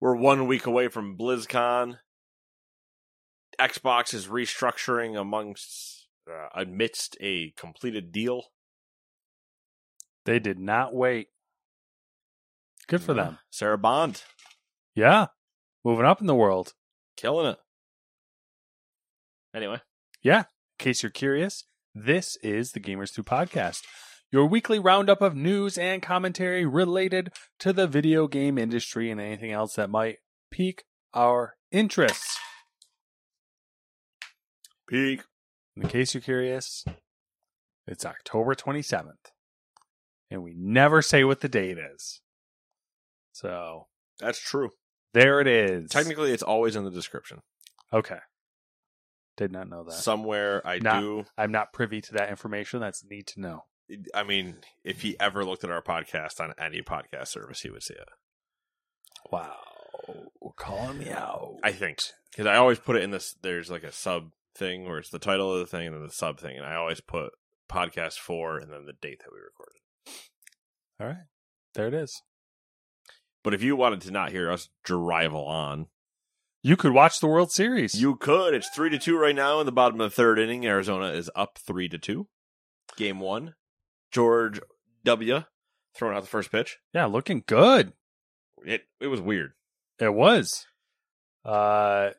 We're one week away from BlizzCon. Xbox is restructuring amongst uh, amidst a completed deal. They did not wait. Good for Yeah. them. Sarah Bond Yeah. Moving up in the world. killing it. Anyway, Yeah. In case you're curious, this is the Gamers 2 podcast, your weekly roundup of news and commentary related to the video game industry and anything else that might pique our interests. peak. In case you're curious, it's October 27th. And we never say what the date is. So That's true. there it is. Technically, it's always in the description. Okay. Did not know that. Somewhere I Not- do. I'm not privy to that information. That's neat to know. I mean, if he ever looked at our podcast on any podcast service, he would see it. Wow. Calling me out. I think because I always put it in this. There's like a sub thing where it's the title of the thing and then the sub thing, and I always put podcast four and then the date that we recorded. All right. There it is. But if you wanted to not hear us drivel on, You could watch the World Series. you could. It's three to two right now in the bottom of the third inning. Arizona is up three to two. Game one. George W. throwing out the first pitch. yeah, looking good. It it was weird. It was. Uh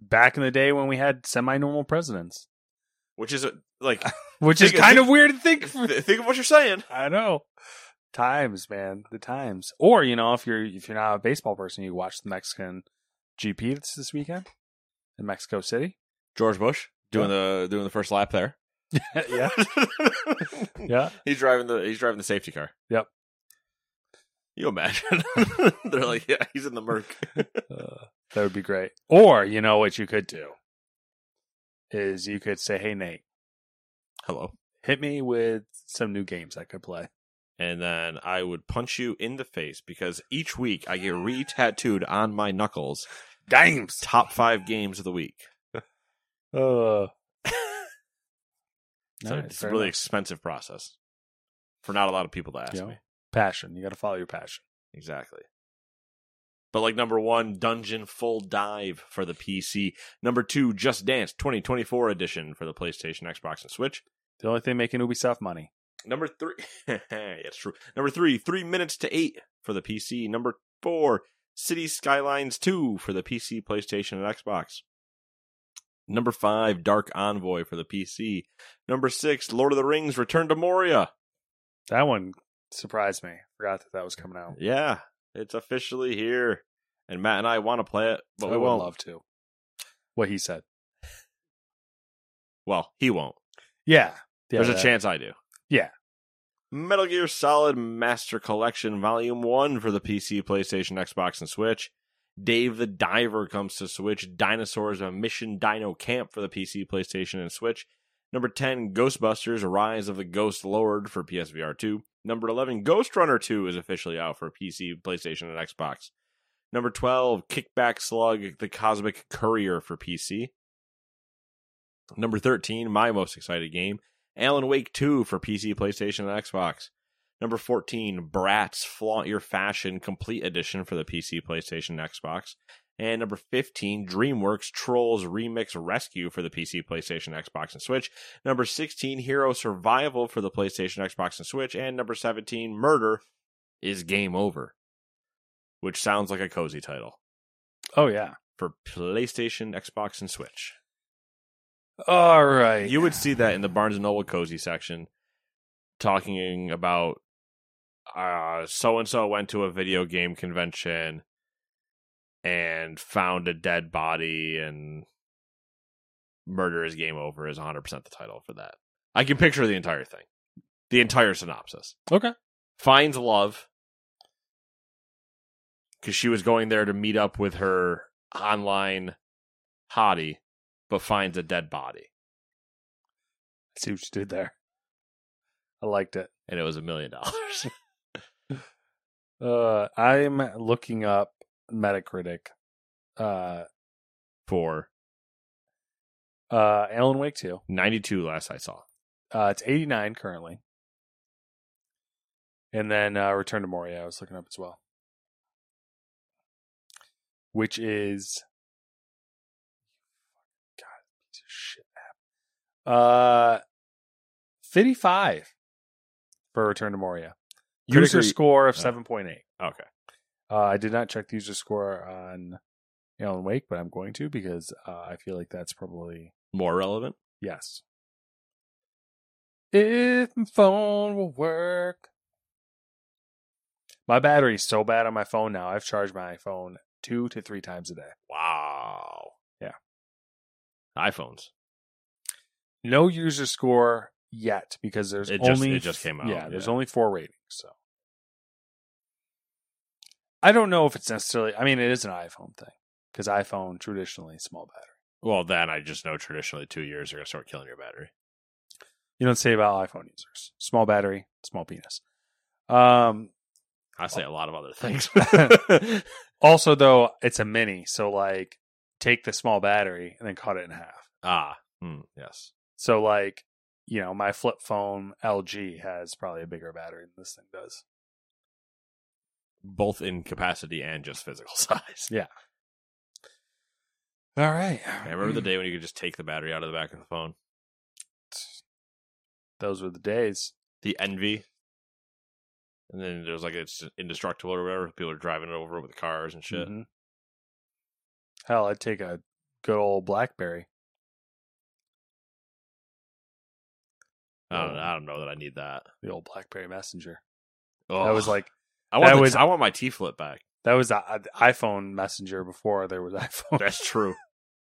back in the day when we had semi-normal presidents, Which is a, like which is kind think- of weird to think. Think of what you're saying. I know. Times, man, the times. Or you know, if you're if you're not a baseball person, you watch the Mexican GP this, this weekend in Mexico City. George Bush doing the doing the first lap there. yeah, yeah. He's driving the he's driving the safety car. Yep. You imagine? They're like, yeah, he's in the Merc. Uh, that would be great. Or you know what you could do is you could say, "Hey Nate, Hello. hit me with some new games I could play." And then I would punch you in the face because each week I get re-tattooed on my knuckles Games. top five games of the week. Uh, So Alright, it's a really enough. expensive process for not a lot of people to ask me. passion. You got to follow your passion. Exactly. But like number one, Dungeon Full Dive for the PC. Number two, Just Dance 2024 edition for the PlayStation, Xbox, and Switch. The only thing making Ubisoft money. Number three, yeah, it's true. Number three, Three Minutes to Eight for the PC. Number four, City Skylines 2 for the PC, PlayStation, and Xbox. Number five, Dark Envoy for the PC. Number six, Lord of the Rings Return to Moria. That one surprised me. Forgot that that was coming out. Yeah, it's officially here. And Matt and I want to play it, but I we would won't. love to. What he said. Well, he won't. Yeah. yeah There's a chance I do. Yeah. Metal Gear Solid Master Collection Volume 1 for the PC, PlayStation, Xbox, and Switch. Dave the Diver comes to Switch. Dinosaurs a Mission Dino Camp for the PC, PlayStation, and Switch. Number 10, Ghostbusters Rise of the Ghost Lord for PSVR 2. Number 11, Ghostrunner 2 is officially out for PC, PlayStation, and Xbox. Number 12, Kickback Slug The Cosmic Courier for PC. Number 13, my most excited game, Alan Wake 2 for PC, PlayStation, and Xbox. Number 14, Bratz Flaunt Your Fashion Complete Edition for the PC, PlayStation, Xbox. And number 15, DreamWorks Trolls Remix Rescue for the PC, PlayStation, Xbox, and Switch. Number 16, Hero Survival for the PlayStation, Xbox, and Switch. And number 17, Murder is Game Over, which sounds like a cozy title Oh, yeah. for PlayStation, Xbox, and Switch. All right. You would see that in the Barnes and Noble cozy section, talking about uh so and so went to a video game convention and found a dead body and murder is game over is 100% the title for that. I can picture the entire thing. The entire synopsis. Okay. Finds love cuz she was going there to meet up with her online hottie but finds a dead body I see what you did there. I liked it. and it was a million dollars. Uh, I'm looking up Metacritic. Uh, for uh, Alan Wake 2. 92 last I saw. Uh, it's 89 currently. And then uh, Return to Moria, I was looking up as well. which is God, piece of shit app. Uh, fifty-five for Return to Moria. User Critically- score of oh. seven point eight. Okay. Uh, I did not check the user score on Alan Wake, but I'm going to because uh, I feel like that's probably More relevant. yes. If my phone will work. My battery's so bad on my phone now. I've charged my phone two to three times a day. Wow. Yeah. iPhones. No user score yet because there's It just- only it just came out, Yeah, there's yeah. only four ratings. So I don't know if it's necessarily. I mean, it is an iPhone thing because iPhone traditionally small battery. Well, then I just know traditionally two years are gonna start killing your battery. You don't say about iPhone users. Small battery, small penis. Um. I say a lot of other things. Also, though, it's a mini, so like, take the small battery and then cut it in half. ah, hmm, yes. So like, you know, my flip phone LG has probably a bigger battery than this thing does. Both in capacity and just physical size. Yeah. All right. I remember the day when you could just take the battery out of the back of the phone. Those were the days. The Envy. And then there's like it's indestructible or whatever. People are driving it over with cars and shit. Mhm. Hell, I'd take a good old BlackBerry. I don't. I don't know that I need that. The old BlackBerry Messenger. Oh, That was like I want. the- was- I want my T flip back. that was the uh, the iPhone Messenger before there was iPhone. That's true.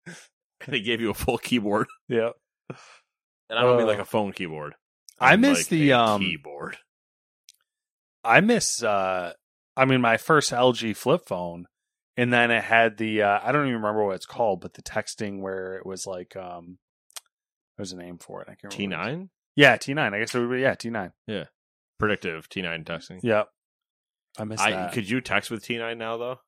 and they gave you a full keyboard, yeah. and I don't mean Uh, like a phone keyboard. I mean, miss like the, um, keyboard. I miss uh I mean my first LG flip phone and then it had the uh I don't even remember what it's called, but the texting where it was like um there's a name for it. I can't T remember. what it was. nine Yeah, T nine. I guess it would be yeah, T nine. Yeah. predictive T nine texting. Yep. I miss I that. could you text with T nine now though?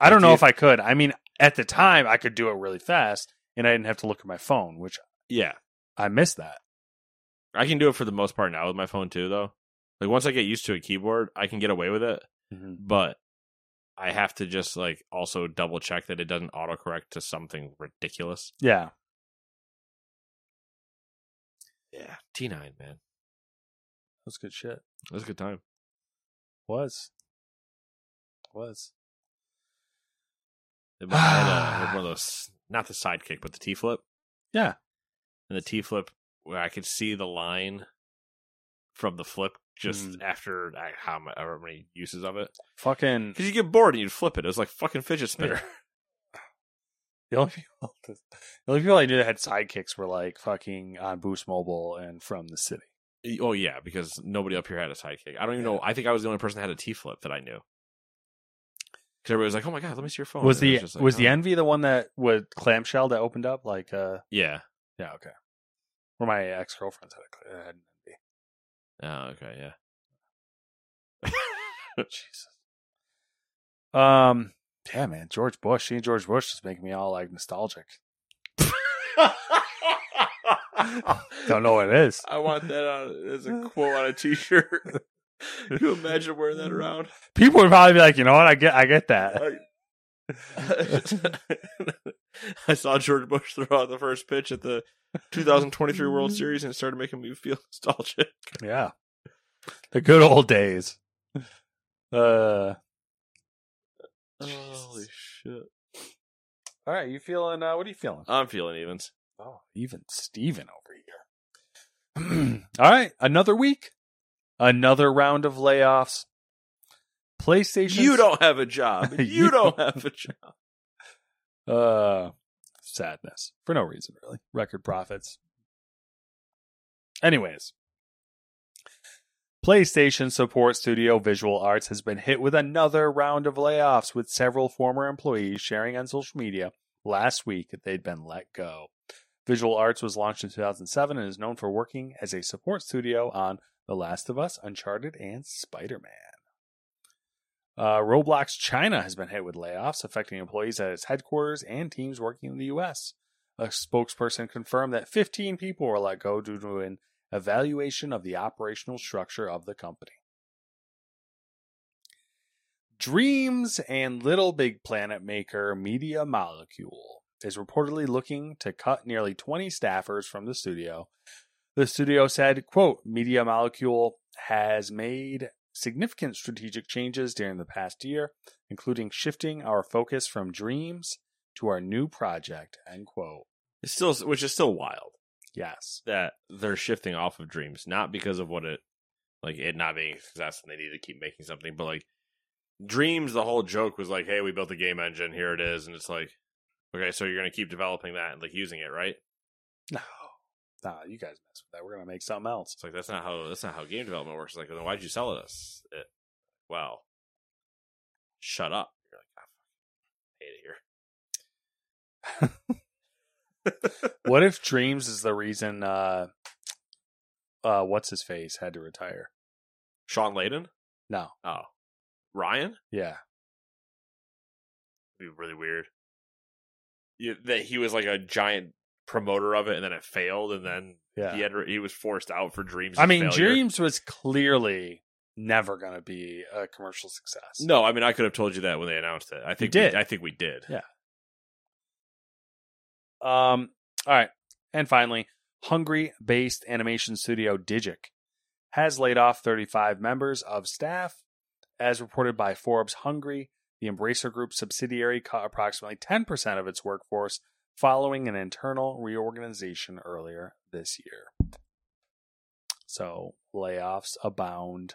I don't know you- if I could. I mean, at the time I could do it really fast and I didn't have to look at my phone, which Yeah, I miss that. I can do it for the most part now with my phone too. Though, like once I get used to a keyboard, I can get away with it. Mhm. But I have to just like also double check that it doesn't autocorrect to something ridiculous. Yeah. Yeah, T nine man, That's good shit. that was a good time. Was. Was. It had, uh, one of those, not the sidekick, but the T flip. Yeah. and the T flip where I could see the line from the flip just Mhm. after I, how many uses of it. Fucking Because you get bored and you'd flip it. It was like fucking fidget spinner. The only people, the only people I knew that had sidekicks were like fucking on Boost Mobile and from the city. oh yeah, because nobody up here had a sidekick. I don't even know. I think I was the only person that had a T flip that I knew. Because everybody was like, "Oh my god, let me see your phone." was And the just like, was the oh. Envy the one that was clamshell that opened up? Like, uh, Yeah. yeah, okay. Where my ex girlfriends had a had an Envy. Oh okay. Yeah. Jesus. Um, yeah, man, George Bush. She and George Bush just making me all like nostalgic. Don't know what it is. I want that on, as a quote on a T-shirt. Can you imagine wearing that around? People would probably be like, you know what? I get, I get that. I saw George Bush throw out the first pitch at the 2023 World Series, and it started making me feel nostalgic. Yeah, the good old days. Uh, Holy shit! all right, you feeling? Uh, what are you feeling? I'm feeling evens. Oh, even Steven over here. All right, another week, another round of layoffs. PlayStation. You don't have a job. You, You don't don't have a job. Uh, sadness for no reason, really. Record profits. Anyways, PlayStation support studio Visual Arts has been hit with another round of layoffs, with several former employees sharing on social media last week that they'd been let go. Visual Arts was launched in 2007 and is known for working as a support studio on The Last of Us, Uncharted, and Spider Man. Uh, Roblox China has been hit with layoffs, affecting employees at its headquarters and teams working in the U.S. A spokesperson confirmed that 15 people were let go due to an evaluation of the operational structure of the company. Dreams and LittleBigPlanet maker Media Molecule is reportedly looking to cut nearly 20 staffers from the studio. The studio said, quote, Media Molecule has made significant strategic changes during the past year, including shifting our focus from dreams to our new project, end quote. It's still, which is still wild Yes. that they're shifting off of Dreams, not because of what it, like it not being a success and they need to keep making something, but like Dreams, the whole joke was like, hey, we built a game engine, here it is, and it's like, okay, so you're gonna keep developing that and like using it, right? No. Nah, you guys mess with that. We're gonna make something else. It's like that's not how that's not how game development works. It's like, then why'd you sell it us? It, well, shut up. You're like, ah, I hate it here. what if Dreams is the reason uh uh what's his face had to retire? Shawn Layden? No. Oh, Ryan? Yeah. It'd be really weird. You, that he was like a giant promoter of it, and then it failed, and then Yeah. he had he was forced out for Dreams. I mean, Dreams was clearly never going to be a commercial success. No, I mean I could have told you that when they announced it. I think did. We, I think we did. Yeah. Um. All right, and finally, Hungary-based animation studio Digic has laid off 35 members of staff, as reported by Forbes. Hungary, the Embracer Group subsidiary, cut approximately 10% of its workforce following an internal reorganization earlier this year. So layoffs abound.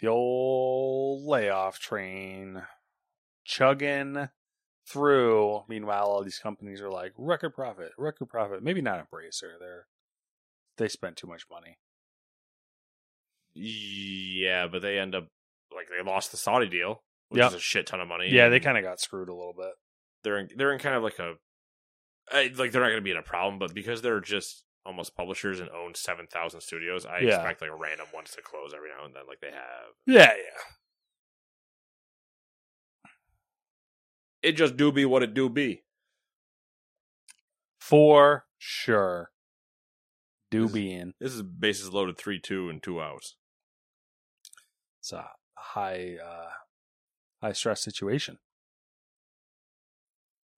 The old layoff train chugging through. Meanwhile, all these companies are like record profit, record profit. Maybe not Embracer. They're they spent too much money. Yeah, but they end up like they lost the Saudi deal, which Yep. is a shit ton of money. Yeah, they kind of got screwed a little bit. they're in, they're in kind of like a like they're not going to be in a problem, but because they're just almost publishers and own seven thousand studios, I Yeah. expect like random ones to close every now and then, like they have. Yeah, yeah. It just do be what it do be. For sure. Do be in. This is bases loaded three two and two outs. It's a high uh high stress situation.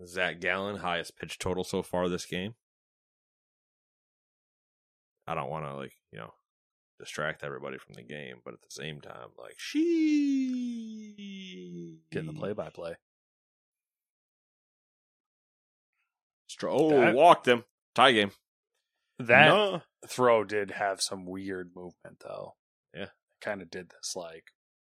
Zac Gallen highest pitch total so far this game. I don't want to like you know distract everybody from the game, but at the same time, like she Getting the play by play. Stro- oh, That- walked him. Tie game. That No. throw did have some weird movement though. Yeah. Kind of did this like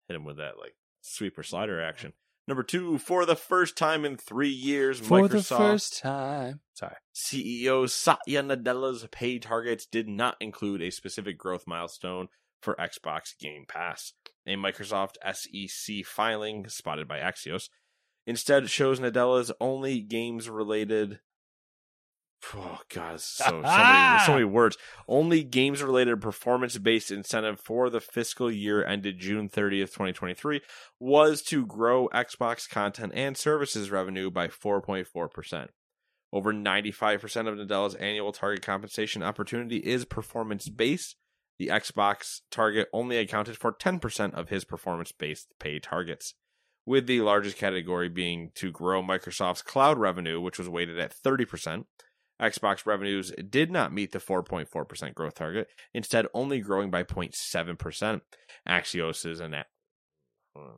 hit him with that like sweeper slider action. Number two, for the first time in three years, for Microsoft the first time. Sorry. CEO Satya Nadella's pay targets did not include a specific growth milestone for Xbox Game Pass. A Microsoft SEC filing spotted by Axios instead shows Nadella's only games related. Oh god, so so many, so many words. Only games related performance based incentive for the fiscal year ended June 30th, 2023 was to grow Xbox content and services revenue by 4.4%. Over 95% of Nadella's annual target compensation opportunity is performance based. The Xbox target only accounted for 10% of his performance based pay targets, with the largest category being to grow Microsoft's cloud revenue, which was weighted at 30%. Xbox revenues did not meet the 4.4% growth target, instead, only growing by 0.7%. Axios' ana-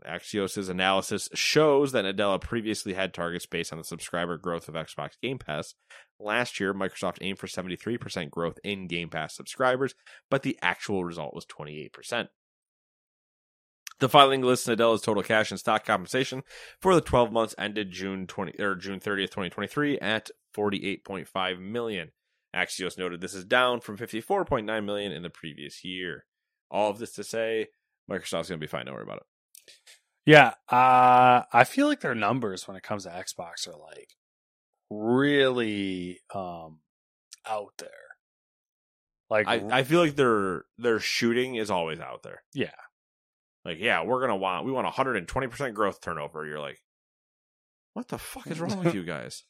Axios' analysis shows that Nadella previously had targets based on the subscriber growth of Xbox Game Pass. Last year, Microsoft aimed for 73% growth in Game Pass subscribers, but the actual result was 28%. The filing lists Nadella's total cash and stock compensation for the 12 months ended June 20 or June 30th, 2023 at 48.5 million. Axios noted this is down from 54.9 million in the previous year. All of this to say, Microsoft's going to be fine. Don't worry about it. Yeah, uh I feel like their numbers when it comes to Xbox are like really um out there. Like I, I feel like their their shooting is always out there. Yeah. Like, yeah, we're gonna want we want 120 percent growth turnover. You're like, what the fuck is wrong with you guys?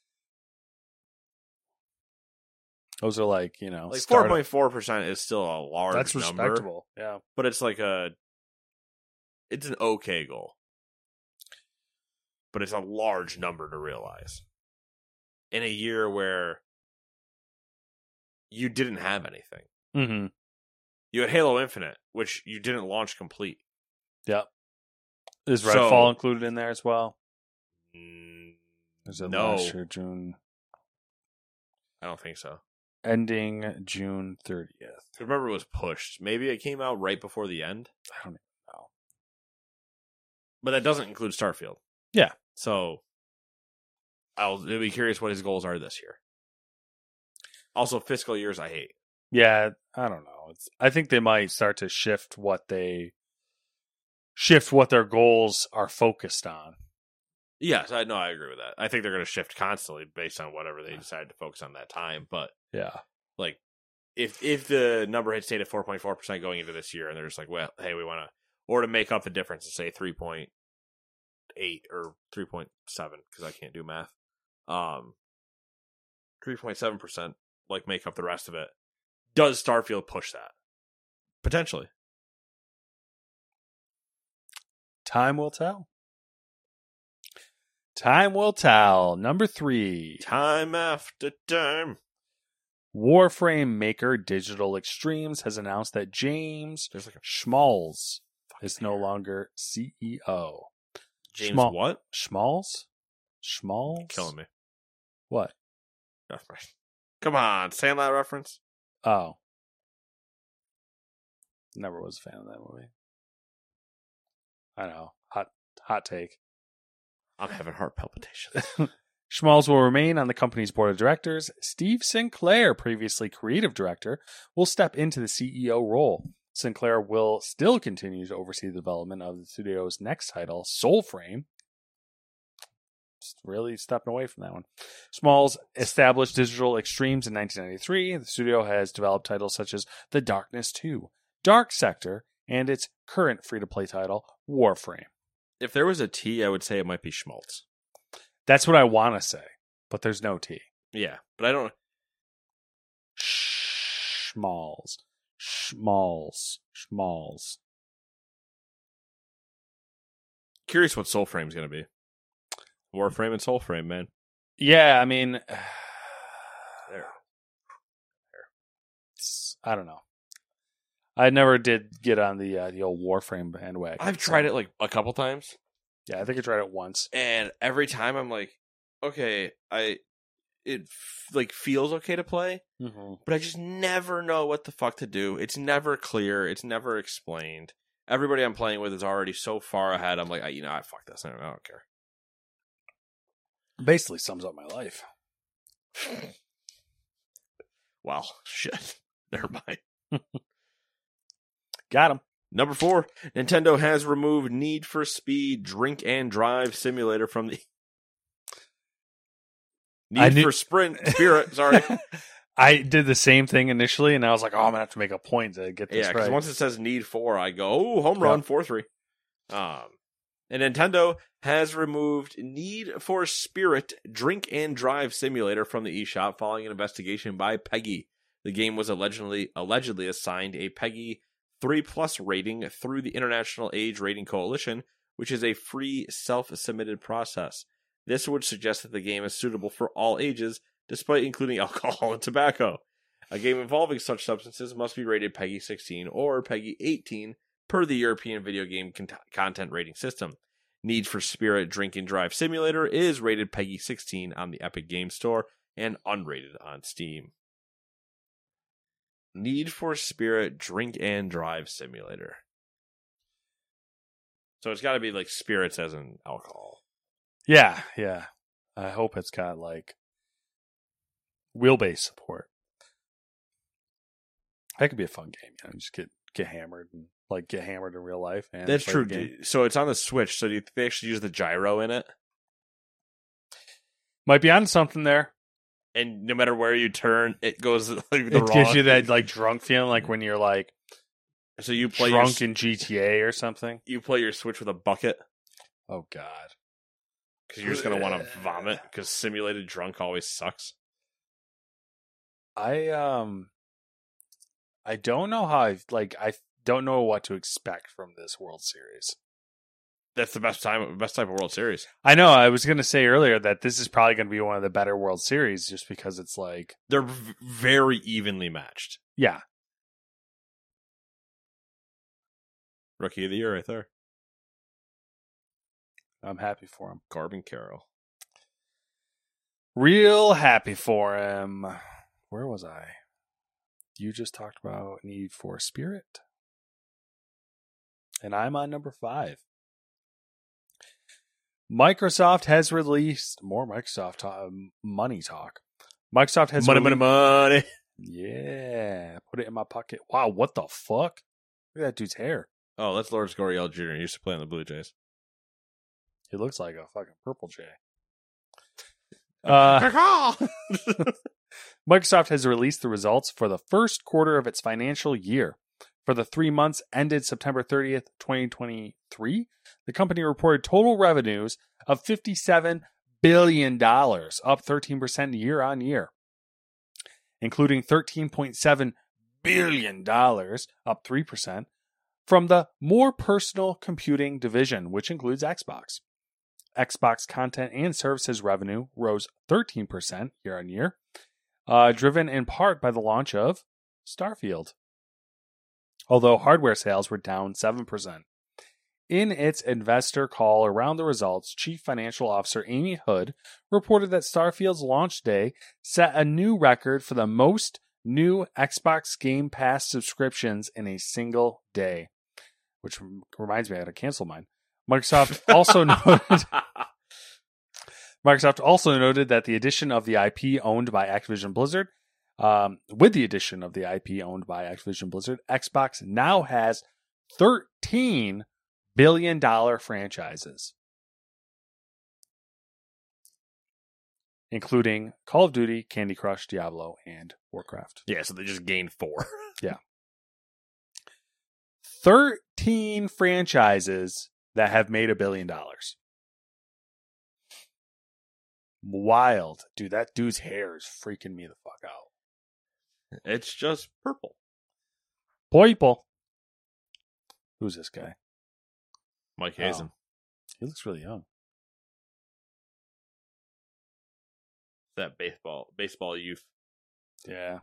Those are like, you know, Like 4.4 percent is still a large That's number, respectable. Yeah. but it's like a it's an okay goal. But it's a large number to realize. In a year where you didn't have anything. Mm-hmm. You had Halo Infinite, which you didn't launch complete. Yep. Is So- Redfall included in there as well? Mm, Is it No. last year, June? I don't think so. Ending June 30th. I remember it was pushed. Maybe it came out right before the end. I don't know. But that doesn't include Starfield. Yeah. So I'll be curious what his goals are this year. Also, fiscal years I hate. Yeah, I don't know. It's, I think they might start to shift what they shift what their goals are focused on. Yes, I know. I agree with that. I think they're going to shift constantly based on whatever they decide to focus on that time. But Yeah. like, if if the number had stayed at four point four percent going into this year, and they're just like, well, hey, we want to, or to make up the difference and say three point eight or three point seven because I can't do math. Um, three point seven percent, like make up the rest of it. Does Starfield push that? Potentially. Time will tell. Time will tell. Number three. Time after time. Warframe maker Digital Extremes has announced that James There's like a Schmalz is no longer CEO. James Schmal- what? Schmalz? Schmalz? Killing me. What? Come on, Sandlot reference. Oh. Never was a fan of that movie. I know. Hot hot take. I'm having heart palpitations. Schmalz will remain on the company's board of directors. Steve Sinclair, previously creative director, will step into the CEO role. Sinclair will still continue to oversee the development of the studio's next title, Soulframe. Just really stepping away from that one. Schmalz established Digital Extremes in 1993. The studio has developed titles such as The Darkness 2, Dark Sector, and its current free to play title, Warframe. If there was a T, I would say it might be Schmaltz. That's what I want to say, but there's no T. Yeah, but I don't. Schmalls. Schmalls. Schmalls. Curious what Soulframe's going to be. Warframe and Soulframe, man. Yeah, I mean, There. it's- I don't know. I never did get on the uh, the old Warframe bandwagon. I've so- tried it like a couple times, Yeah, I think I tried it once. and every time I'm like, okay, I it f- like feels okay to play, Mm-hmm. but I just never know what the fuck to do. It's never clear. It's never explained. Everybody I'm playing with is already so far ahead. I'm like, I, you know, I fuck this. I don't, I don't care. Basically sums up my life. Wow, shit. Never mind. Got him. Number four, Nintendo has removed Need for Speed Drink and Drive Simulator from the Need knew- for Sprint Spirit. Sorry, I did the same thing initially, and I was like, "Oh, I'm gonna have to make a point to get this yeah, right." once it says Need for, I go, oh, home run, Yeah. four three. Um, and Nintendo has removed Need for Spirit Drink and Drive Simulator from the eShop following an investigation by PEGI. The game was allegedly allegedly assigned a PEGI 3 plus rating through the International Age Rating Coalition, which is a free self-submitted process. This would suggest that the game is suitable for all ages, despite including alcohol and tobacco. A game involving such substances must be rated PEGI 16 or PEGI 18 per the European Video Game Con- Content Rating System. Need for Spirit Drink and Drive Simulator is rated PEGI 16 on the Epic Game Store and unrated on Steam. Need for Spirit Drink and Drive Simulator. So it's got to be like spirits as in alcohol. yeah, yeah. I hope it's got like wheelbase support. That could be a fun game. You know, just get get hammered and like get hammered in real life. And That's true. So it's on the Switch. So do you think they actually use the gyro in it? Might be on something there. And no matter where you turn, it goes like the it wrong. gives you that like drunk feeling, like when you're like So you play your, drunk in GTA or something. you play your Switch with a bucket Oh God. because you're just gonna want to vomit because simulated drunk always sucks. I um I don't know how I like I don't know what to expect from this World Series. That's the best time, best type of World Series. I know. I was going to say earlier that this is probably going to be one of the better World Series, just because it's like, They're v- very evenly matched. yeah, Rookie of the year, right there, I'm happy for him. Corbin Carroll. Real happy for him. Where was I? You just talked about Need for Spirit. And I'm on number five. Microsoft has released more Microsoft ta- money talk. Microsoft has money, rele- money, money. Yeah, put it in my pocket. Wow, what the fuck? Look at that dude's hair. Oh, that's Lourdes Gurriel Jr. He used to play on the Blue Jays. He looks like a fucking purple jay. Uh, Microsoft has released the results for the first quarter of its financial year. For the three months ended September 30th, 2023, the company reported total revenues of $57 billion, up 13% year on year, including $13.7 billion, up 3%, from the more personal computing division, which includes Xbox. Xbox content and services revenue rose 13% year on year, driven in part by the launch of Starfield. Although hardware sales were down 7%. In its investor call around the results, Chief Financial Officer Amy Hood reported that Starfield's launch day set a new record for the most new Xbox Game Pass subscriptions in a single day. Which reminds me, I had to cancel mine. Microsoft also noted Microsoft also noted that the addition of the IP owned by Activision Blizzard, um, with the addition of the IP owned by Activision Blizzard, Xbox now has 13 billion dollar franchises, including Call of Duty, Candy Crush, Diablo, and Warcraft. yeah, so they just gained four. yeah. 13 franchises that have made a billion dollars. Wild. Dude, that dude's hair is freaking me the fuck out. It's just purple. Purple. Who's this guy? Mike Oh. Hazen. He looks really young. That baseball baseball youth. Yeah.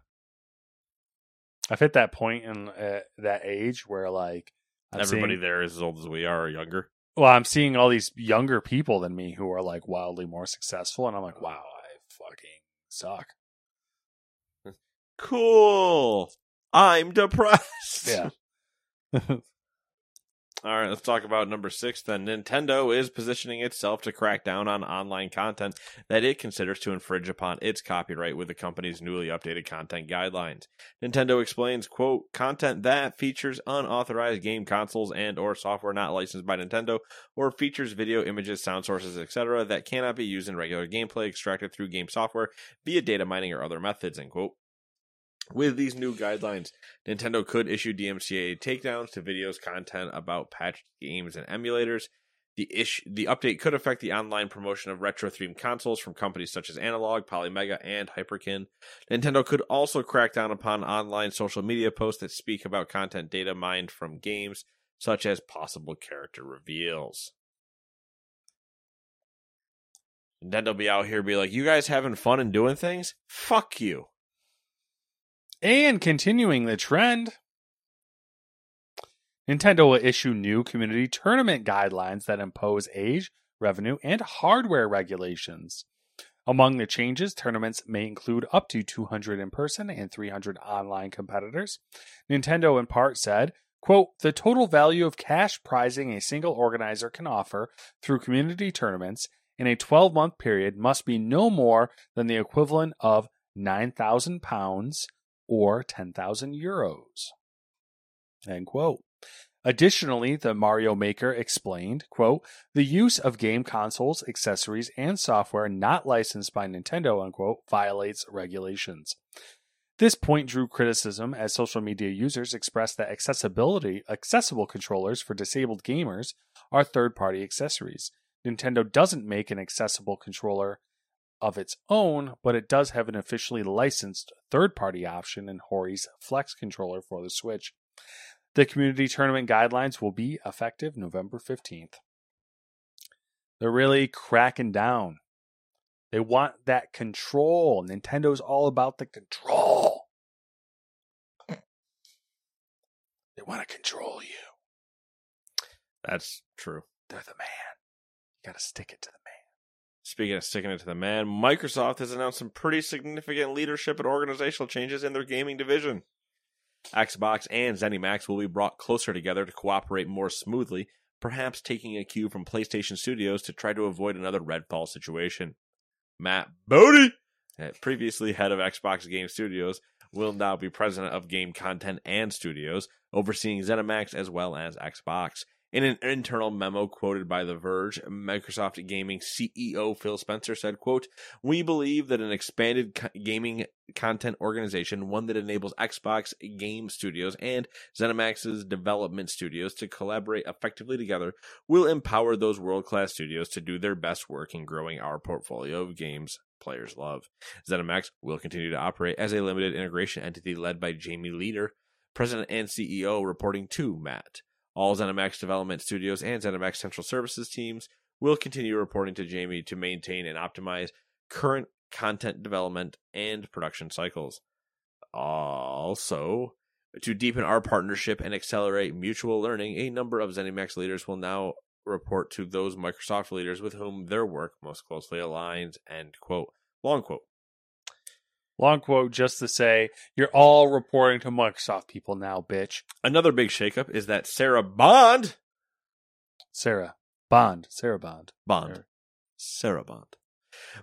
I've hit that point in uh, that age where, like, I'm Everybody seeing, there is as old as we are or younger. well, I'm seeing all these younger people than me who are like wildly more successful, and I'm like, wow, I fucking suck. Cool. I'm depressed. Yeah. All right, let's talk about number six then. Nintendo is positioning itself to crack down on online content that it considers to infringe upon its copyright with the company's newly updated content guidelines. Nintendo explains, quote, content that features unauthorized game consoles and or software not licensed by Nintendo or features video, images, sound sources, etc. that cannot be used in regular gameplay extracted through game software via data mining or other methods, end quote. With these new guidelines, Nintendo could issue DMCA takedowns to videos content about patched games and emulators. The issue, the update could affect the online promotion of retro themed consoles from companies such as Analogue, Polymega, and Hyperkin. Nintendo could also crack down upon online social media posts that speak about content data mined from games, such as possible character reveals. Nintendo be out here be like, "You guys having fun and doing things? Fuck you." And continuing the trend, Nintendo will issue new community tournament guidelines that impose age, revenue, and hardware regulations. Among the changes, tournaments may include up to 200 in person and 300 online competitors. Nintendo, in part, said, quote, the total value of cash prizing a single organizer can offer through community tournaments in a 12 month period must be no more than the equivalent of 9,000 pounds or 10,000 euros. End quote. Additionally, the Mario Maker explained, quote, the use of game consoles, accessories, and software not licensed by Nintendo, unquote, violates regulations. This point drew criticism as social media users expressed that accessibility accessible controllers for disabled gamers are third-party accessories. Nintendo doesn't make an accessible controller of its own, but it does have an officially licensed third party option in Hori's Flex controller for the Switch. The community tournament guidelines will be effective November 15th. They're really cracking down. They want that control. Nintendo's all about the control. They want to control you. That's true. They're the man. You got to stick it to the man. Speaking of sticking it to the man, Microsoft has announced some pretty significant leadership and organizational changes in their gaming division. Xbox and ZeniMax will be brought closer together to cooperate more smoothly, perhaps taking a cue from PlayStation Studios to try to avoid another Redfall situation. Matt Booty, uh, previously head of Xbox Game Studios, will now be president of game content and studios, overseeing ZeniMax as well as Xbox. In an internal memo quoted by The Verge, Microsoft Gaming CEO Phil Spencer said, quote, We believe that an expanded co- gaming content organization, one that enables Xbox game studios and ZeniMax's development studios to collaborate effectively together, will empower those world-class studios to do their best work in growing our portfolio of games players love. ZeniMax will continue to operate as a limited integration entity led by Jamie Leder, president and CEO, reporting to Matt. All ZeniMax development studios and ZeniMax central services teams will continue reporting to Jamie to maintain and optimize current content development and production cycles. Also, to deepen our partnership and accelerate mutual learning, a number of ZeniMax leaders will now report to those Microsoft leaders with whom their work most closely aligns. End quote. Long quote. Long quote just to say, you're all reporting to Microsoft people now, bitch. Another big shakeup is that Sarah Bond, Sarah Bond. Sarah Bond. Bond, Sarah. Sarah Bond,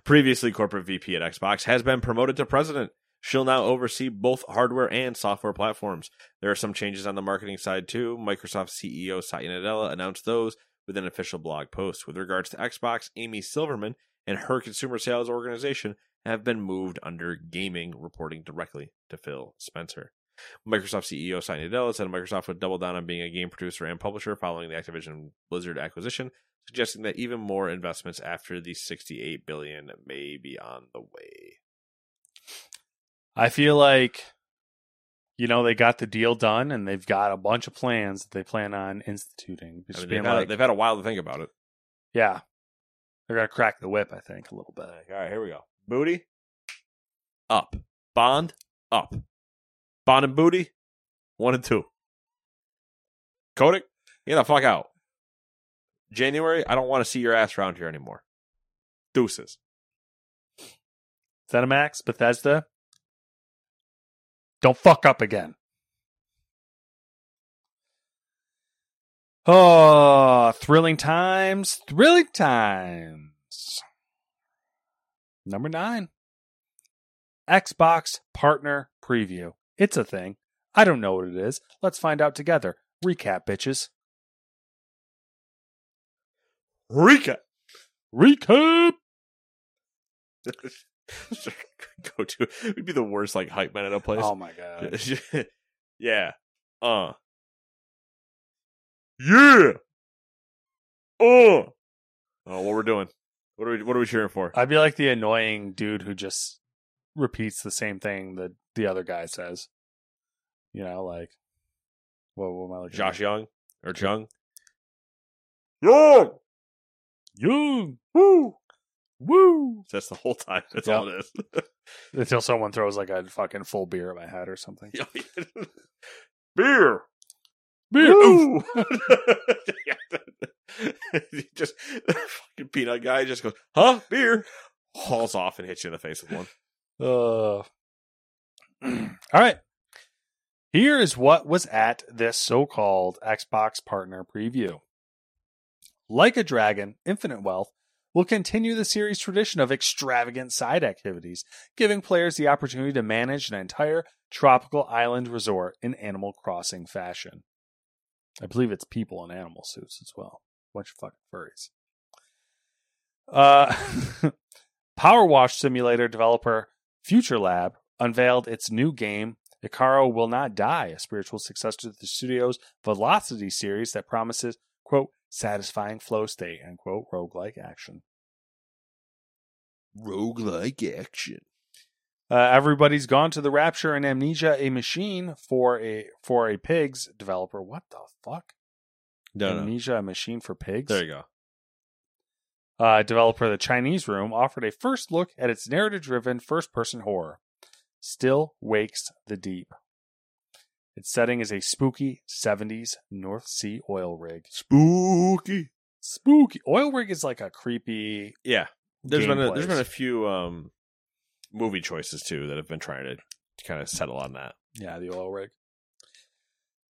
previously corporate VP at Xbox, has been promoted to president. She'll now oversee both hardware and software platforms. There are some changes on the marketing side too. Microsoft CEO Satya Nadella announced those with an official blog post. With regards to Xbox, Amy Silverman and her consumer sales organization have been moved under gaming, reporting directly to Phil Spencer. Microsoft CEO Satya Nadella said Microsoft would double down on being a game producer and publisher following the Activision Blizzard acquisition, suggesting that even more investments after the 68 billion may be on the way. I feel like, you know, they got the deal done and they've got a bunch of plans that they plan on instituting. I mean, they've, had, like, they've had a while to think about it. yeah, they're gonna crack the whip. I think a little bit. All right, here we go. Booty, up. Bond, up. Bond and Booty, one and two. Kotick, get the fuck out. January, I don't want to see your ass around here anymore. Deuces. ZeniMax, Bethesda, don't fuck up again. Oh, thrilling times, thrilling times. Number nine. Xbox Partner Preview. It's a thing. I don't know what it is. Let's find out together. Recap, bitches. Recap. Recap! Go to would be the worst like hype man at a place. Oh my god. yeah. Uh. Yeah. Uh. Oh, what we're doing? What are we? What are we cheering for? I'd be like the annoying dude who just repeats the same thing that the other guy says. You know, like what, what am I looking Josh at? Young or Chung? Young. Young. Woo. Woo. That's the whole time. That's Yep. all it is. Until someone throws like a fucking full beer at my head or something. Beer. Beer. Woo! Just fucking peanut guy just goes, huh? Beer. Hauls off and hits you in the face with one. Uh, all right. Here is what was at this so called Xbox Partner Preview. Like a Dragon, Infinite Wealth will continue the series' tradition of extravagant side activities, giving players the opportunity to manage an entire tropical island resort in Animal Crossing fashion. I believe it's people in animal suits as well. Bunch of fucking furries. Uh, PowerWash Simulator developer FuturLab unveiled its new game, Icaro Will Not Die, a spiritual successor to the studio's Velocity series that promises, quote, satisfying flow state, unquote, roguelike action. Roguelike action. Uh, everybody's gone to the Rapture and Amnesia, a machine for a for a pigs developer. What the fuck? No, no. A machine for pigs. There you go. Uh, developer The Chinese Room offered a first look at its narrative driven first person horror, Still Wakes the Deep. Its setting is a spooky 70s North Sea oil rig. Spooky. Spooky. Oil rig is like a creepy. Yeah. There's been a, there's been a few um movie choices too that have been trying to, to kind of settle on that. Yeah, the oil rig.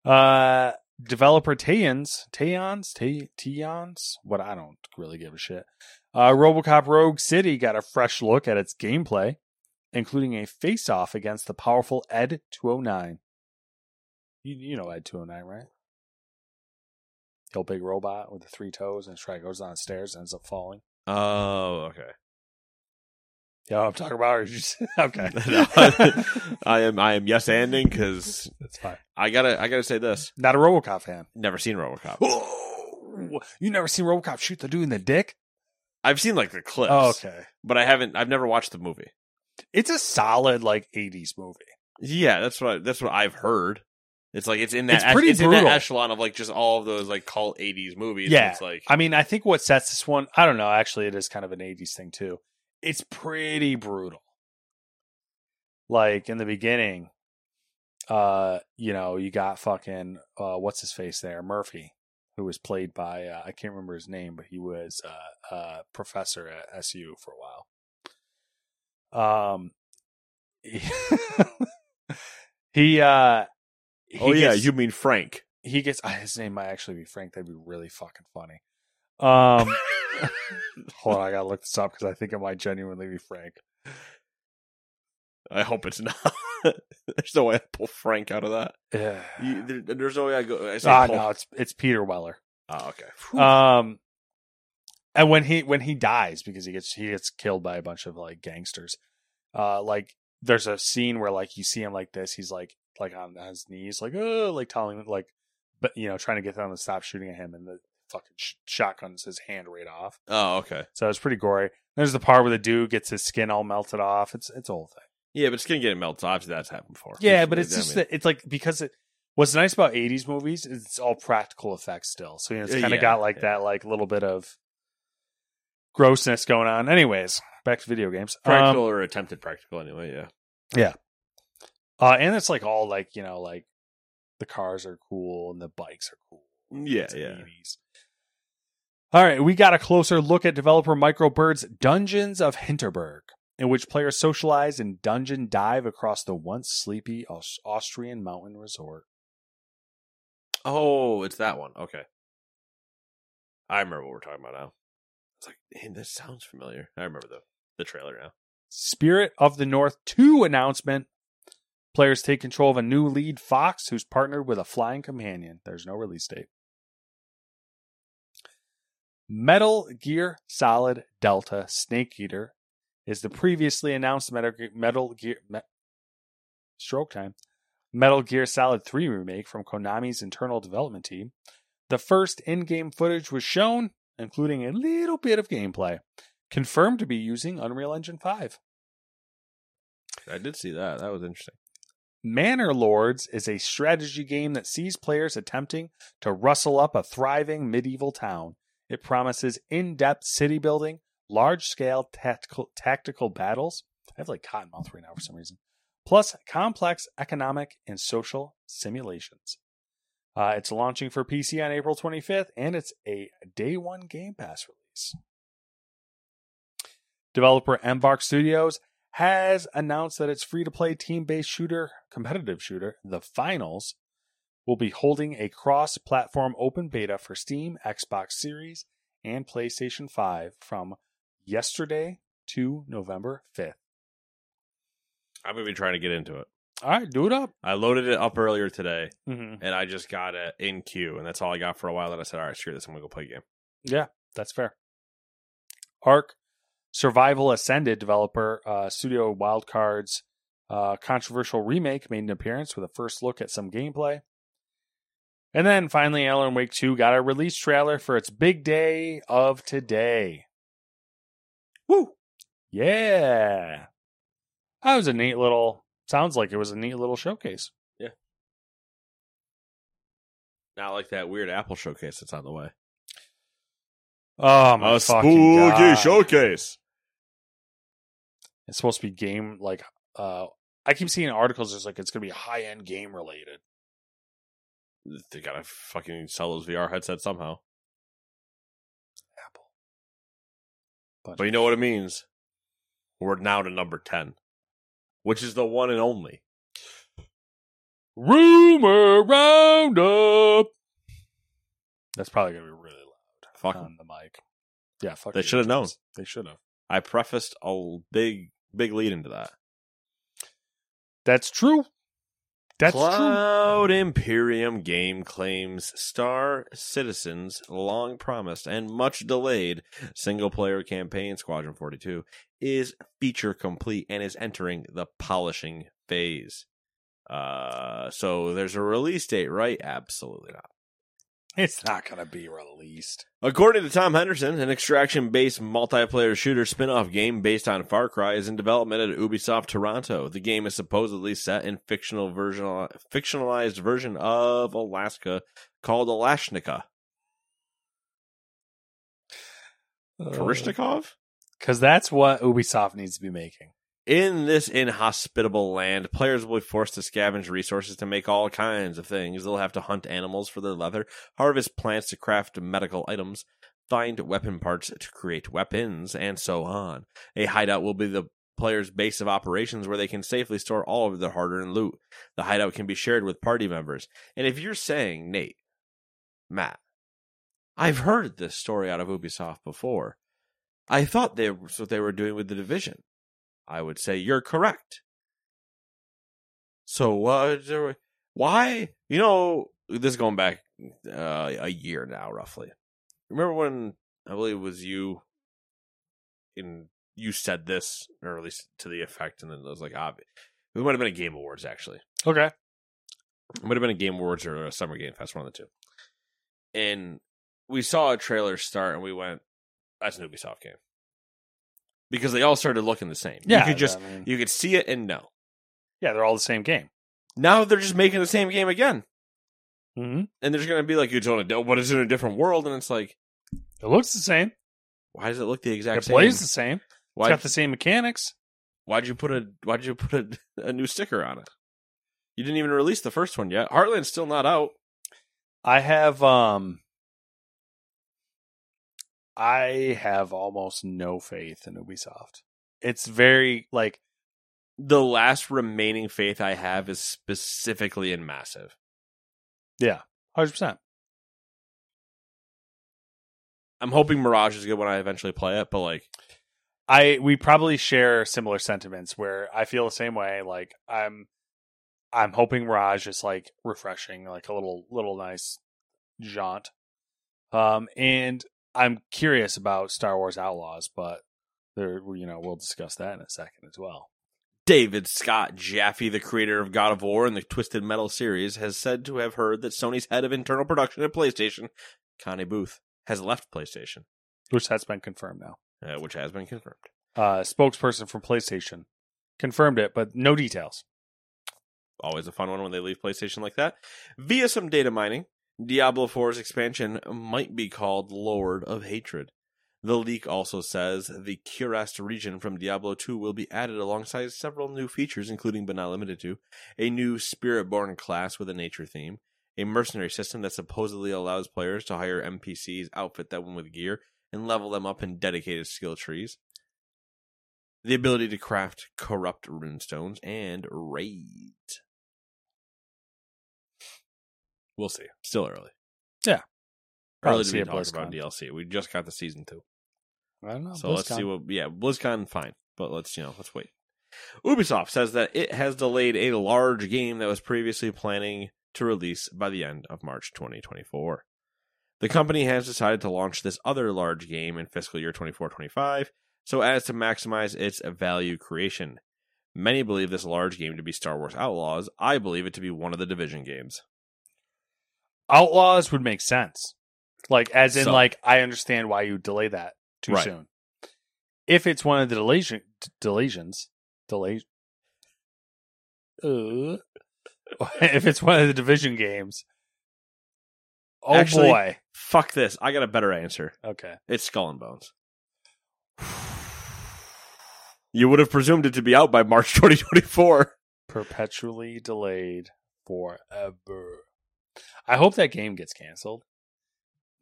Uh, developer Tayons, Tayons, Tay. What I don't really give a shit. Uh, RoboCop Rogue City got a fresh look at its gameplay, including a face-off against the powerful Ed 209. You, you know Ed 209, right? The old big robot with the three toes and try goes down the stairs and ends up falling. Oh, okay. Yeah, I'm talking about. Or just, okay, No, I am I am yes ending because that's fine. I gotta I gotta say this. Not a RoboCop fan. Never seen RoboCop. Oh, you never seen RoboCop shoot the dude in the dick? I've seen like the clips. Oh, okay. But I haven't. I've never watched the movie. It's a solid like '80s movie. Yeah, that's what that's what I've heard. It's like it's in that It's pretty it's in that echelon of like just all of those like cult '80s movies. Yeah. it's like I mean, I think what sets this one, I don't know. Actually, it is kind of an '80s thing too. It's pretty brutal. Like in the beginning, uh, you know, you got fucking uh, what's his face there, Murphy, who was played by uh, I can't remember his name, but he was uh, uh, professor at SU for a while. Um, he, he uh, he oh yeah, gets- you mean Frank? he gets ah, his name might actually be Frank. That'd be really fucking funny. Um, hold on, I gotta look this up because I think it might genuinely be Frank. I hope it's not. there's no way I pull Frank out of that. Yeah. You, there, there's no way I go. I say Ah, pull. no, it's it's Peter Weller. Oh, okay. Um, and when he when he dies because he gets he gets killed by a bunch of like gangsters. Uh, like there's a scene where like you see him like this. He's like like on his knees, like oh, like telling like, but you know, trying to get them to stop shooting at him, and the fucking sh- shotguns his hand right off. oh, okay. So it's pretty gory. There's the part where the dude gets his skin all melted off. It's it's a whole thing. Yeah, but skin getting melted. Obviously, that's happened before. Yeah, but it's I just mean, that it's like because it. What's nice about '80s movies is it's all practical effects still. So you know, it's Uh, kind of yeah, got like yeah. that like little bit of grossness going on. Anyways, back to video games. practical Um, or attempted practical anyway. Yeah. Yeah. uh, and it's like all like you know like the cars are cool and the bikes are cool. Yeah, It's yeah. 80s. All right, we got a closer look at developer Microbird's Dungeons of Hinterberg, in which players socialize and dungeon dive across the once sleepy Austrian mountain resort. Oh, it's that one. Okay. I remember what we're talking about now. It's like, hey, this sounds familiar. I remember the the trailer now. Spirit of the North 2 announcement. Players take control of a new lead fox who's partnered with a flying companion. There's no release date. Metal Gear Solid Delta Snake Eater is the previously announced Metal Gear, Metal Gear Me- Stroke Time Metal Gear Solid 3 remake from Konami's internal development team. The first in-game footage was shown, including a little bit of gameplay confirmed to be using Unreal Engine 5. I did see that. That was interesting. Manor Lords is a strategy game that sees players attempting to rustle up a thriving medieval town. It promises in depth city building, large scale tactical, tactical battles. I have like cotton mouth right now for some reason. Plus complex economic and social simulations. Uh, it's launching for PC on April 25th, and it's a day one Game Pass release. Developer Embark Studios has announced that its free to play team based shooter, competitive shooter, The Finals, will be holding a cross platform open beta for Steam, Xbox Series, and PlayStation 5 from yesterday to November 5th. I'm gonna be trying to get into it. All right, do it up. I loaded it up earlier today, Mm-hmm. and I just got it in queue, and that's all I got for a while. Then I said, "All right, screw this. I'm gonna go play a game." Yeah, that's fair. Ark Survival Ascended developer uh, Studio Wildcard's uh, controversial remake made an appearance with a first look at some gameplay. And then finally, Alan Wake 2 got a release trailer for its big day of today. Woo! Yeah! That was a neat little, sounds like it was a neat little showcase. Yeah. Not like that weird Apple showcase that's on the way. Oh my a fucking spooky God. showcase. It's supposed to be game like uh I keep seeing articles it's like it's gonna be high end game related. They gotta fucking sell those VR headsets somehow. Apple. But you know what it means? We're now to number 10, which is the one and only. Rumor roundup. That's probably gonna be really loud Fuck. on the mic. Yeah, fuck. They should have known. They should have. I prefaced a big, big lead into that. That's true. That's true. Cloud Imperium game claims Star Citizen's long promised and much delayed single player campaign Squadron 42 is feature complete and is entering the polishing phase. Uh, so there's a release date, right? Absolutely not. It's not gonna be released. According to Tom Henderson, an extraction based multiplayer shooter spin off game based on Far Cry is in development at Ubisoft Toronto. The game is supposedly set in fictional version, fictionalized version of Alaska called Alashnika. Uh, Karishnikov? Because that's what Ubisoft needs to be making. In this inhospitable land, players will be forced to scavenge resources to make all kinds of things. They'll have to hunt animals for their leather, harvest plants to craft medical items, find weapon parts to create weapons, and so on. A hideout will be the player's base of operations where they can safely store all of their hard earned loot. The hideout can be shared with party members. And if you're saying, Nate, Matt, I've heard this story out of Ubisoft before. I thought they was what they were doing with the division. I would say you're correct. So uh, why? You know, this is going back uh, a year now, roughly. Remember when I believe it was you, and you said this, or at least to the effect, and then it was like, obvious. It might have been a Game Awards actually. Okay. It might have been a Game Awards or a Summer Game Fest, one of the two. And we saw a trailer start, and we went, "That's an Ubisoft game," because they all started looking the same. Yeah. you could just I mean, you could see it and know. yeah, they're all the same game. Now they're just making the same game again, Mm-hmm. and there's going to be like it's on a, but it's in a different world, and it's like, It looks the same. why does it look the exact same? It same? plays the same. It's Why? got the same mechanics. Why'd you put a Why'd you put a, a new sticker on it? You didn't even release the first one yet. Heartland's still not out. I have um I have almost no faith in Ubisoft. It's very like The last remaining faith I have is specifically in Massive. yeah, hundred percent. I'm hoping Mirage is good when I eventually play it, but like, I we probably share similar sentiments where I feel the same way. Like I'm I'm hoping Mirage is like refreshing, like a little little nice jaunt. Um and I'm curious about Star Wars Outlaws, but there you know, we'll discuss that in a second as well. David Scott Jaffe, the creator of God of War and the Twisted Metal series, has said to have heard that Sony's head of internal production at PlayStation, Connie Booth, has left PlayStation, Which that's been confirmed now. uh, which has been confirmed. uh, spokesperson from PlayStation confirmed it, but no details. Always a fun one when they leave PlayStation like that. Via some data mining, Diablo 4's expansion might be called Lord of Hatred. The leak also says the Kurast region from Diablo 2 will be added alongside several new features, including but not limited to a new Spiritborn class with a nature theme, a mercenary system that supposedly allows players to hire NPCs, outfit them with gear, and level them up in dedicated skill trees, the ability to craft corrupt runestones, and raids. We'll see. Still early. Yeah. Probably Early to be talking about DLC. We just got the season two. I don't know. So let's see what. Yeah, BlizzCon, fine, but let's you know, let's wait. Ubisoft says that it has delayed a large game that was previously planning to release by the end of March 2024. The company has decided to launch this other large game in fiscal year 24-25 so as to maximize its value creation. Many believe this large game to be Star Wars Outlaws. I believe it to be one of the Division games. Outlaws would make sense. Like as in So- like I understand why you delay that too Right. soon. If it's one of the deletion deletions, delay uh, if it's one of the division games, Oh Actually- boy. Fuck this. I got a better answer. Okay. It's Skull and Bones. You would have presumed it to be out by March 2024. Perpetually delayed forever. I hope that game gets canceled.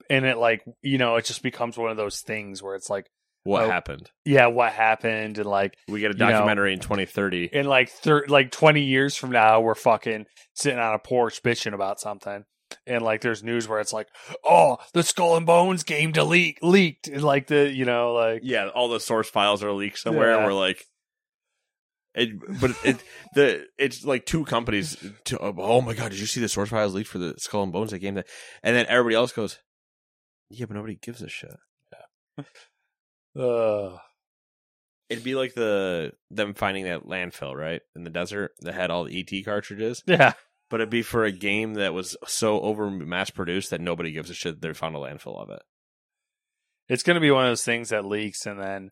And it like you know, it just becomes one of those things where it's like, What Oh. happened? yeah, what happened? And like We get a You know- documentary in 2030. in like thir- like twenty years from now, we're fucking sitting on a porch bitching about something. And like there's news where it's like, oh, the Skull and Bones game delete leaked. And like the you know, like Yeah, all the source files are leaked somewhere. Yeah. We're like, it, but it the it's like two companies. To, oh my god, did you see the source files leaked for the Skull and Bones that game? That and then everybody else goes, yeah, but nobody gives a shit. uh It'd be like the them finding that landfill right in the desert that had all the ET cartridges, yeah. but it'd be for a game that was so over mass produced that nobody gives a shit. They found a landfill of it. It's gonna be one of those things that leaks and then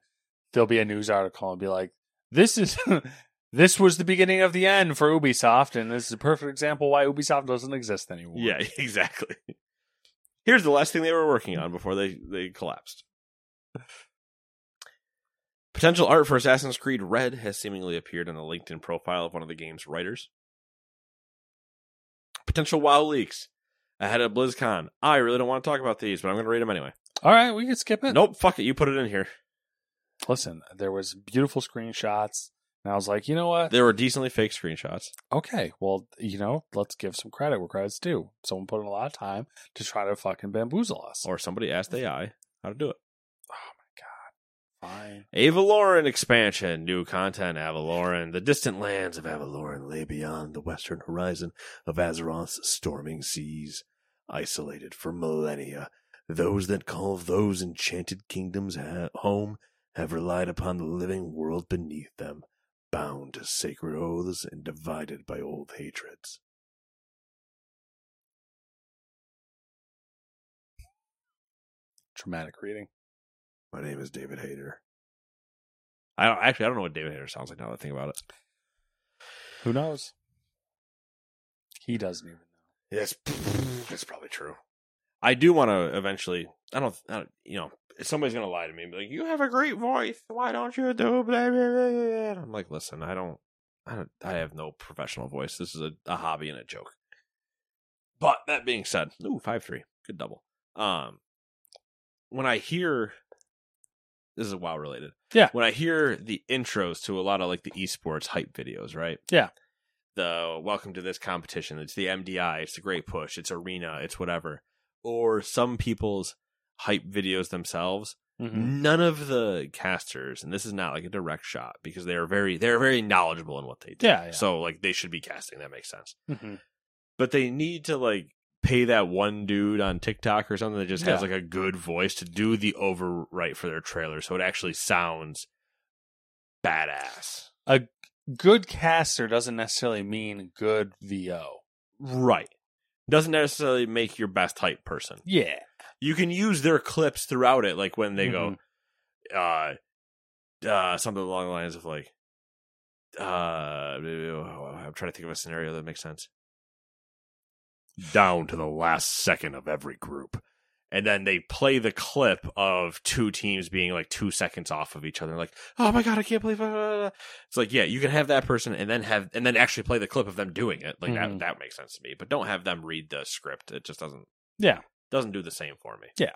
there'll be a news article and be like, This is this was the beginning of the end for Ubisoft, and this is a perfect example why Ubisoft doesn't exist anymore. Yeah, exactly. Here's the last thing they were working on before they, they collapsed. Potential art for Assassin's Creed Red has seemingly appeared on the LinkedIn profile of one of the game's writers. Potential WoW leaks ahead of BlizzCon. I really don't want to talk about these, but I'm going to read them anyway. All right, we can skip it. Nope, fuck it. You put it in here. Listen, there was beautiful screenshots, and I was like, you know what? There were decently fake screenshots. Okay, well, you know, let's give some credit where credit's due. Someone put in a lot of time to try to fucking bamboozle us. Or somebody asked AI how to do it. Oh my god! Fine. Avaloran expansion. New content, Avaloran. The distant lands of Avaloran lay beyond the western horizon of Azeroth's storming seas. Isolated for millennia, those that call those enchanted kingdoms ha- home have relied upon the living world beneath them, bound to sacred oaths and divided by old hatreds. Traumatic reading. My name is David Hayter. I don't actually I don't know what David Hayter sounds like now that I think about it. Who knows? He doesn't even know. Yes, that's probably true. I do want to eventually. I don't, I don't. You know, if somebody's gonna lie to me, and be like, "You have a great voice. Why don't you do?" Blah, blah, blah. I'm like, listen, I don't. I don't. I have no professional voice. This is a, a hobby and a joke. But that being said, ooh, five three, good double. Um, when I hear this is WoW related. Yeah. When I hear the intros to a lot of like the esports hype videos, right? Yeah. The welcome to this competition. It's the MDI. It's a great push. It's arena. It's whatever. Or some people's hype videos themselves. Mm-hmm. None of the casters, and this is not like a direct shot because they are very they're very knowledgeable in what they do. Yeah, yeah. So like they should be casting. That makes sense Mm-hmm. but they need to like pay that one dude on TikTok or something that just has Yeah. like a good voice to do the overwrite for their trailer so it actually sounds badass. A good caster doesn't necessarily mean good VO. Right. Doesn't necessarily make your best hype person. Yeah. You can use their clips throughout it, like when they Mhm. go, uh, uh, something along the lines of like, uh, I'm trying to think of a scenario that makes sense. Down to the last second of every group. And then they play the clip of two teams being like two seconds off of each other. Like, oh my god, I can't believe it. It's like, yeah, you can have that person and then have and then actually play the clip of them doing it. Like Mhm. that that makes sense to me. But don't have them read the script. It just doesn't Yeah. doesn't do the same for me. Yeah.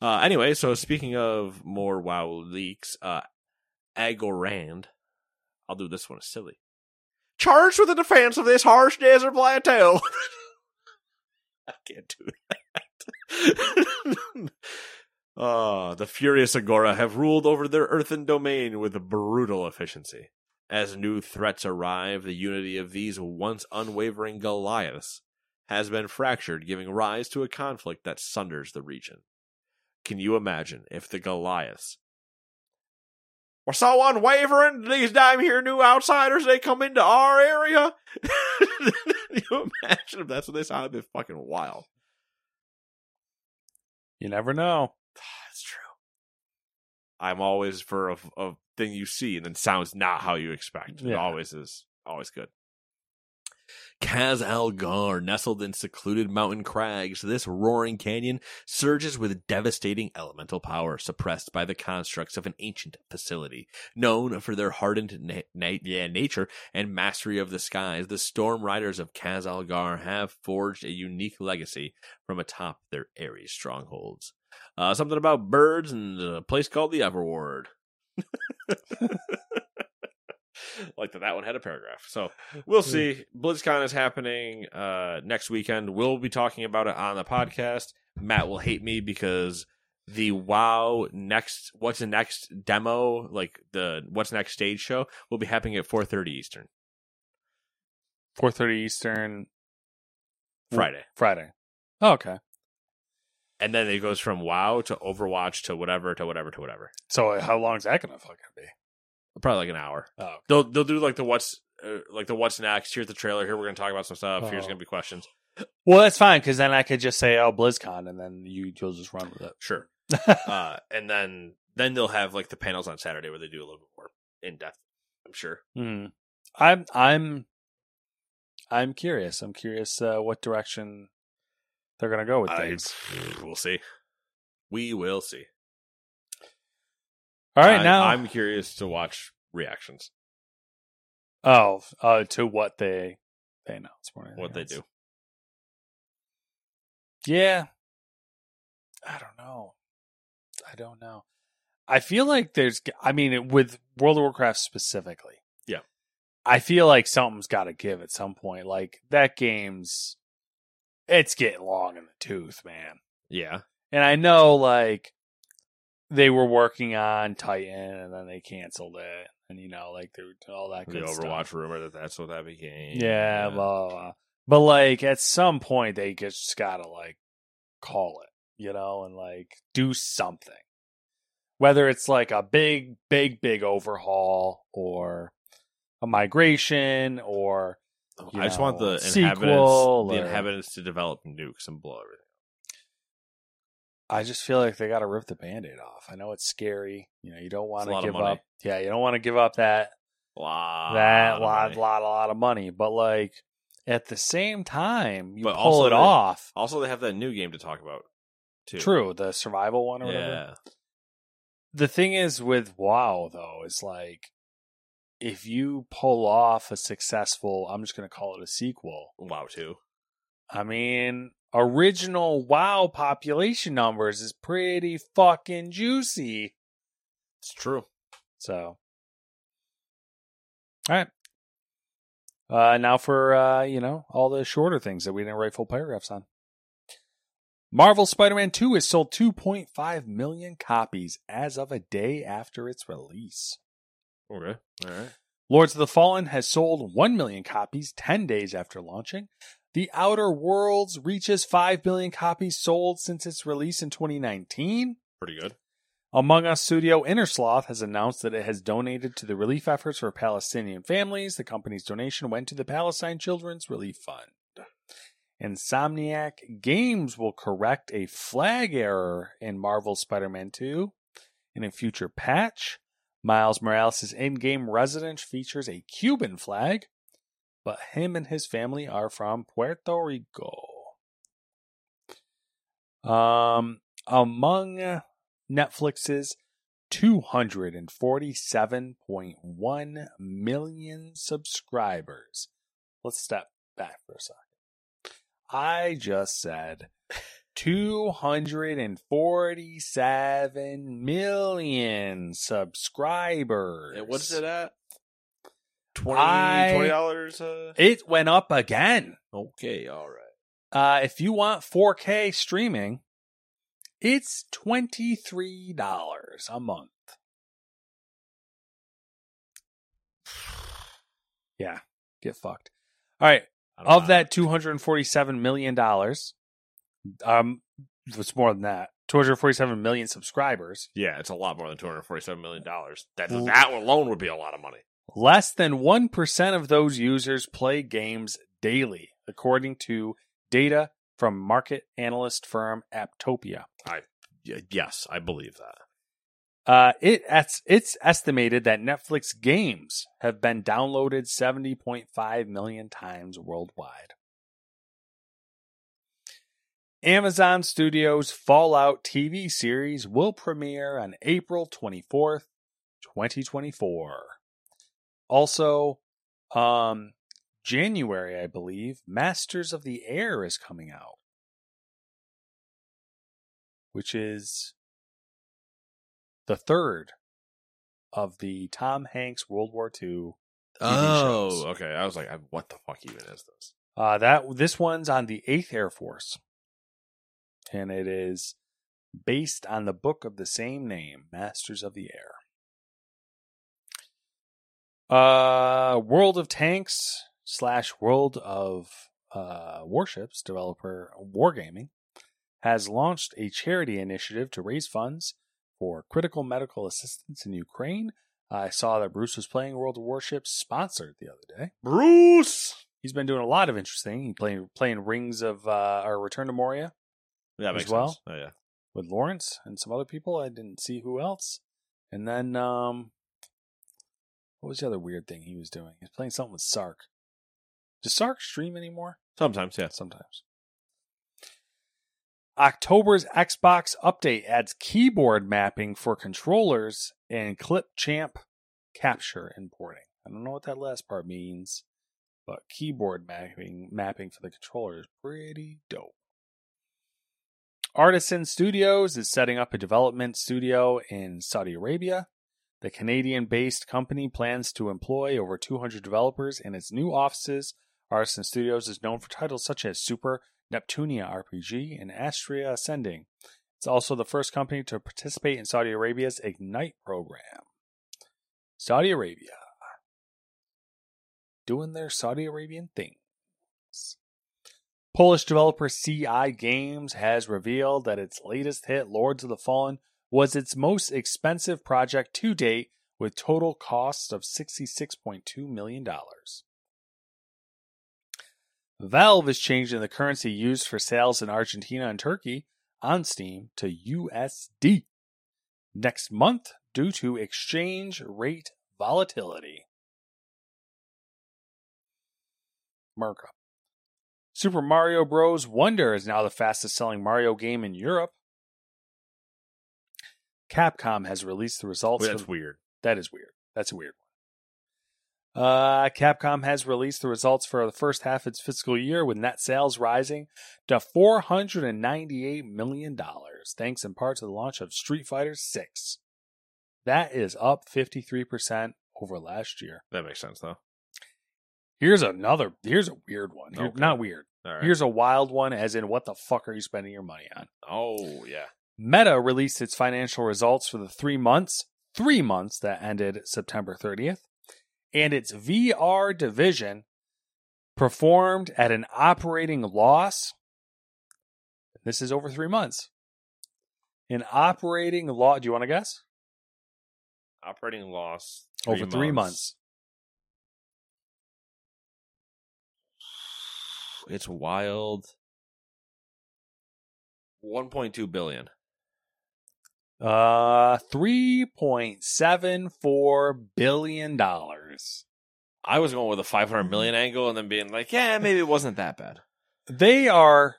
Uh, anyway, so speaking of more WoW leaks, uh, Agorand, I'll do this one as silly. Charged with the defense of this harsh desert plateau. I can't do that. Uh, the furious Agora have ruled over their earthen domain with brutal efficiency. As new threats arrive, the unity of these once unwavering Goliaths has been fractured, giving rise to a conflict that sunders the region. Can you imagine if the Goliaths were so unwavering, these damn here new outsiders, they come into our area? Can you imagine if that's what they sounded? It'd be fucking wild. You never know. That's true. I'm always for a, a thing you see and then sounds not how you expect. It Yeah. always is always good. Khaz Algar, nestled in secluded mountain crags, this roaring canyon surges with devastating elemental power suppressed by the constructs of an ancient facility. Known for their hardened na- na- yeah, nature and mastery of the skies, the Storm Riders of Khaz Algar have forged a unique legacy from atop their airy strongholds. Uh, something about birds and a place called the Everward. like that that one had a paragraph. So we'll see. BlizzCon is happening uh next weekend. We'll be talking about it on the podcast. Matt will hate me because the WoW next what's the next demo, like the what's next stage show, will be happening at four thirty Eastern. Four thirty Eastern Friday. Friday. Oh, okay. And then it goes from WoW to Overwatch to whatever to whatever to whatever. So how long is that gonna fucking be? Probably like an hour. Oh, okay. They'll they'll do like the what's uh, like the what's next. Here's the trailer. Here we're gonna talk about some stuff. Here's Oh. gonna be questions. well, that's fine because then I could just say, "Oh, BlizzCon," and then you you'll just run with it. Sure. uh, and then then they'll have like the panels on Saturday where they do a little bit more in depth. I'm sure. Hmm. I'm I'm I'm curious. I'm curious uh, what direction they're gonna go with I- things. we'll see. We will see. All right, I- now I'm curious to watch reactions. oh uh, to what they they announce more than What they do. Yeah, I don't know. I don't know. I feel like there's. I mean, with World of Warcraft specifically. Yeah. I feel like something's got to give at some point. Like that game's, it's getting long in the tooth, man. Yeah. And I know like they were working on Titan and then they canceled it. And you know, like they all that The good Overwatch stuff. rumor that that's what that became. Yeah, blah, blah, blah. But like at some point they just gotta like call it, you know, and like do something. Whether it's like a big, big, big overhaul or a migration or oh, you I just want know, the sequel inhabitants, the or- inhabitants to develop nukes and blow everything. I just feel like they got to rip the band-aid off. I know it's scary. You know, you don't want lot to give up. Yeah, you don't want to give up that Lot that lot, money. lot, lot of money. But like at the same time, you But pull also it they- off. Also, they have that new game to talk about too. True, the survival one or whatever. Yeah. The thing is with WoW though, is like if you pull off a successful, I'm just going to call it a sequel. WoW 2. I mean, original WoW population numbers is pretty fucking juicy. It's true. So, all right. Uh, now for uh, you know all the shorter things that we didn't write full paragraphs on. Marvel Spider-Man 2 has sold 2.5 million copies as of a day after its release. Okay. All right. Lords of the Fallen has sold 1 million copies 10 days after launching. The Outer Worlds reaches 5 million copies sold since its release in 2019. Pretty good. Among Us studio Innersloth has announced that it has donated to the relief efforts for Palestinian families. The company's donation went to the Palestine Children's Relief Fund. Insomniac Games will correct a flag error in Marvel Spider Man 2 in a future patch. Miles Morales' in game residence features a Cuban flag, but him and his family are from Puerto Rico. Um, among Netflix's 247.1 million subscribers. Let's step back for a second. I just said 247 million subscribers. What's it at? 20 I- dollars. Uh... It went up again. Okay. All right. Uh, if you want 4K streaming, it's $23 a month. Yeah, get fucked. All right. Of know. that $247 million, um, it's more than that. 247 million subscribers. Yeah, it's a lot more than two hundred forty-seven million dollars. That that alone would be a lot of money. Less than 1% of those users play games daily, according to data from market analyst firm Apptopia. Y- yes, I believe that. Uh, it it's, it's estimated that Netflix games have been downloaded 70.5 million times worldwide. Amazon Studios Fallout TV series will premiere on April 24th, 2024. Also, um, January, I believe, Masters of the Air is coming out, which is the third of the Tom Hanks World War II. Oh, shows. okay. I was like, what the fuck even is this? Uh, that this one's on the Eighth Air Force, and it is based on the book of the same name, Masters of the Air. Uh, World of Tanks slash World of uh, Warships developer Wargaming has launched a charity initiative to raise funds for critical medical assistance in Ukraine. I saw that Bruce was playing World of Warships sponsored the other day. Bruce. He's been doing a lot of interesting. He playing playing Rings of uh, or Return to Moria Yeah, As makes well? sense. Oh, yeah. with Lawrence and some other people. I didn't see who else. And then um what was the other weird thing he was doing? He's playing something with Sark. Does Sark stream anymore? Sometimes, yeah. Sometimes. October's Xbox update adds keyboard mapping for controllers and clip champ capture importing. I don't know what that last part means, but keyboard mapping mapping for the controller is pretty dope. Artisan Studios is setting up a development studio in Saudi Arabia. The Canadian based company plans to employ over 200 developers in its new offices. Artisan Studios is known for titles such as Super Neptunia RPG and Astria Ascending. It's also the first company to participate in Saudi Arabia's Ignite program. Saudi Arabia doing their Saudi Arabian things. Polish developer CI Games has revealed that its latest hit, Lords of the Fallen, was its most expensive project to date with total costs of $66.2 million. Valve is changing the currency used for sales in Argentina and Turkey on Steam to USD next month due to exchange rate volatility. Merca. Super Mario Bros. Wonder is now the fastest selling Mario game in Europe. Capcom has released the results. That's of- weird. that is weird. That's a weird one. Uh, Capcom has released the results for the first half of its fiscal year with net sales rising to $498 million, thanks in part to the launch of Street Fighter 6. That is up 53% over last year. That makes sense, though. Here's another, here's a weird one. Okay. Not weird. Right. Here's a wild one, as in, what the fuck are you spending your money on? oh, yeah. Meta released its financial results for the three months, three months that ended September 30th, and its VR division performed at an operating loss. This is over three months. An operating loss. Do you want to guess? Operating loss over three months. It's wild. 1.2 billion. Uh, three point seven four billion dollars. I was going with a 500 million angle and then being like, yeah, maybe it wasn't that bad. They are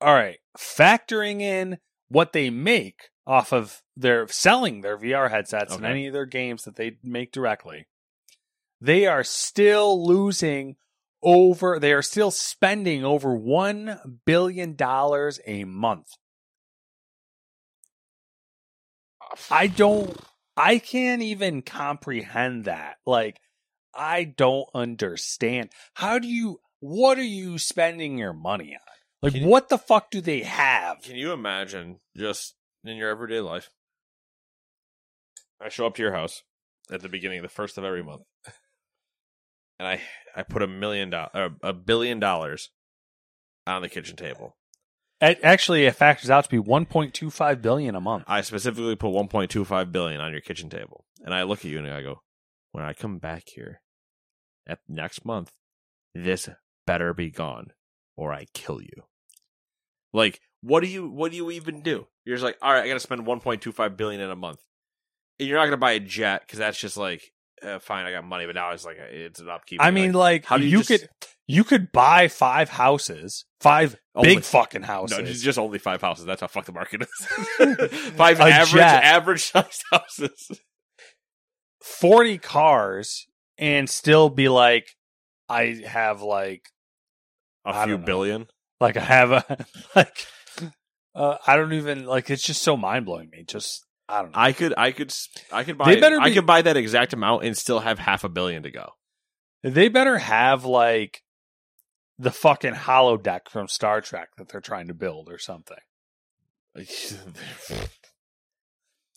all right. Factoring in what they make off of their selling their VR headsets and any of their games that they make directly, they are still losing over. They are still spending over one billion dollars a month. I don't I can't even comprehend that. Like I don't understand. How do you what are you spending your money on? Like you- what the fuck do they have? Can you imagine just in your everyday life? I show up to your house at the beginning, of the first of every month, and I I put a million dollars, uh, a billion dollars on the kitchen table. It, actually it factors out to be 1.25 billion a month. I specifically put 1.25 billion on your kitchen table, and I look at you and I go, "When I come back here at next month, this better be gone, or I kill you." Like, what do you what do you even do? You're just like, all right, I got to spend 1.25 billion in a month. And you're not gonna buy a jet because that's just like uh, fine. I got money, but now it's like it's an upkeep. I mean, like, how do you you just- could you could buy five houses, five Only- big fucking houses. no, it's just only five houses. That's how fuck the market is. five average jet. average sized houses. 40 cars and still be like I have like A I few billion. like I have a like uh, I don't even like it's just so mind blowing me. Just I don't know. I could, I could, s- I could They buy. better I could buy that exact amount and still have half a billion to go. they better have like the fucking holodeck from Star Trek that they're trying to build or something.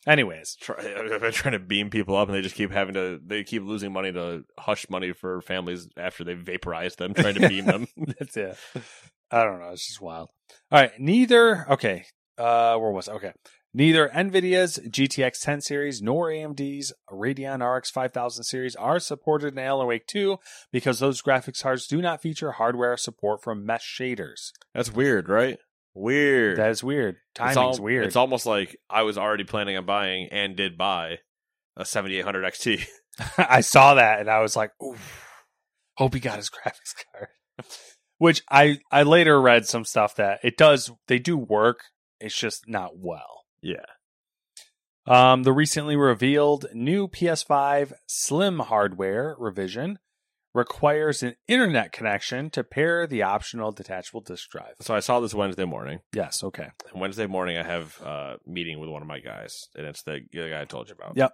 Anyways, Try, they're trying to beam people up, and they just keep having to. They keep losing money to hush money for families after they vaporize them, trying to beam them. That's it. I don't know. It's just wild. All right. Neither. Okay. Uh, where was I? okay? Neither Nvidia's GTX 10 series nor AMD's Radeon RX 5000 series are supported in Alan Wake 2 because those graphics cards do not feature hardware support from mesh shaders. That's weird, right? Weird. That is weird. It's Timing's weird. It's almost like I was already planning on buying and did buy a 7800 XT. I saw that and I was like, Ooh, hope he got his graphics card. Which I I later read some stuff that it does they do work. It's just not well. Yeah. Um, the recently revealed new PS5 Slim hardware revision requires an internet connection to pair the optional detachable disk drive. So I saw this Wednesday morning. Yes, okay. And Wednesday morning, I have a meeting with one of my guys, and it's the, the guy I told you about. Yep.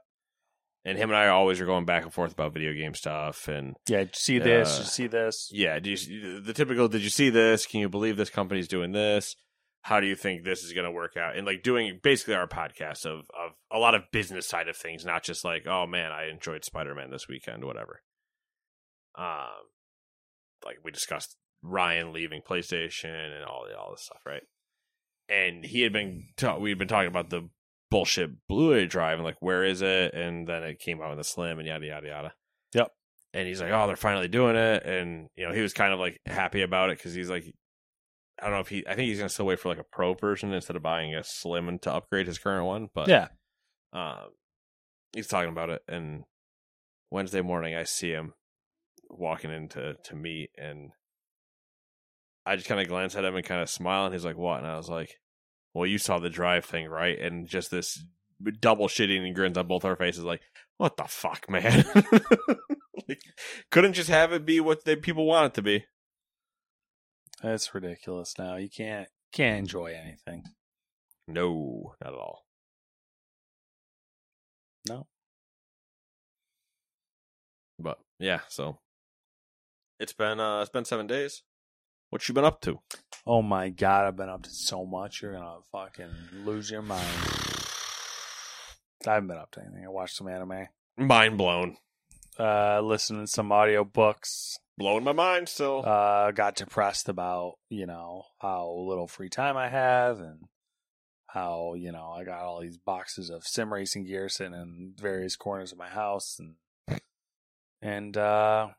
And him and I always are going back and forth about video game stuff, and Yeah, did you see this? Uh, Did you see this? yeah, do you, the typical. Did you see this? Can you believe this company's doing this? How do you think this is going to work out? And like doing basically our podcast of of a lot of business side of things, not just like, oh man, I enjoyed Spider Man this weekend, whatever. Um, like we discussed Ryan leaving PlayStation and all all this stuff, right? And he had been ta- we had been talking about the bullshit Blu-ray drive and like where is it? And then it came out in the Slim and yada yada yada. Yep. And he's like, oh, they're finally doing it, and you know he was kind of like happy about it because he's like, I don't know if he, I think he's gonna still wait for like a pro version instead of buying a Slim and to upgrade his current one, but Yeah. um, he's talking about it, and Wednesday morning I see him walking into to meet, and I just kind of glance at him and kind of smile, and he's like, "What?" And I was like, "Well, you saw the drive thing, right?" And just this double shitting and grins on both our faces, like, "What the fuck, man?" like, couldn't just have it be what the people want it to be. That's ridiculous now. You can't can't enjoy anything. No, not at all. No. But yeah, so it's been uh it's been seven days. What you been up to? Oh my god, I've been up to so much. You're gonna fucking lose your mind. I haven't been up to anything. I watched some anime. Mind blown. Uh listened to some audio books. Blowing my mind still. Uh got depressed about, you know, how little free time I have and how, you know, I got all these boxes of sim racing gear sitting in various corners of my house and and uh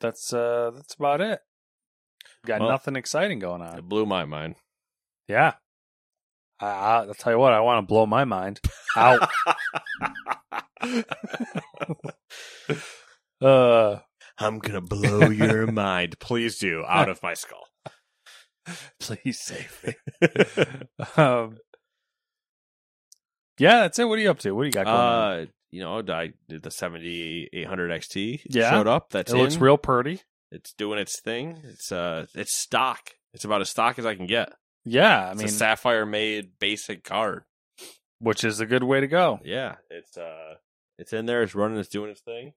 that's uh that's about it. Got Well- nothing exciting going on. it blew my mind. Yeah. I, I, I'll tell you what, I want to blow my mind out. uh, I'm gonna blow your mind. Please do. Out of my skull. please save me. um, yeah, that's it. What are you up to? What do you got going on? Uh you know, I did the 7800 XT. Yeah. showed up. That's It looks real pretty. It's doing its thing. It's uh it's stock. It's about as stock as I can get. Yeah, I It's mean, a sapphire made basic card. which is a good way to go. Yeah, it's uh, it's in there. It's running. It's doing its thing.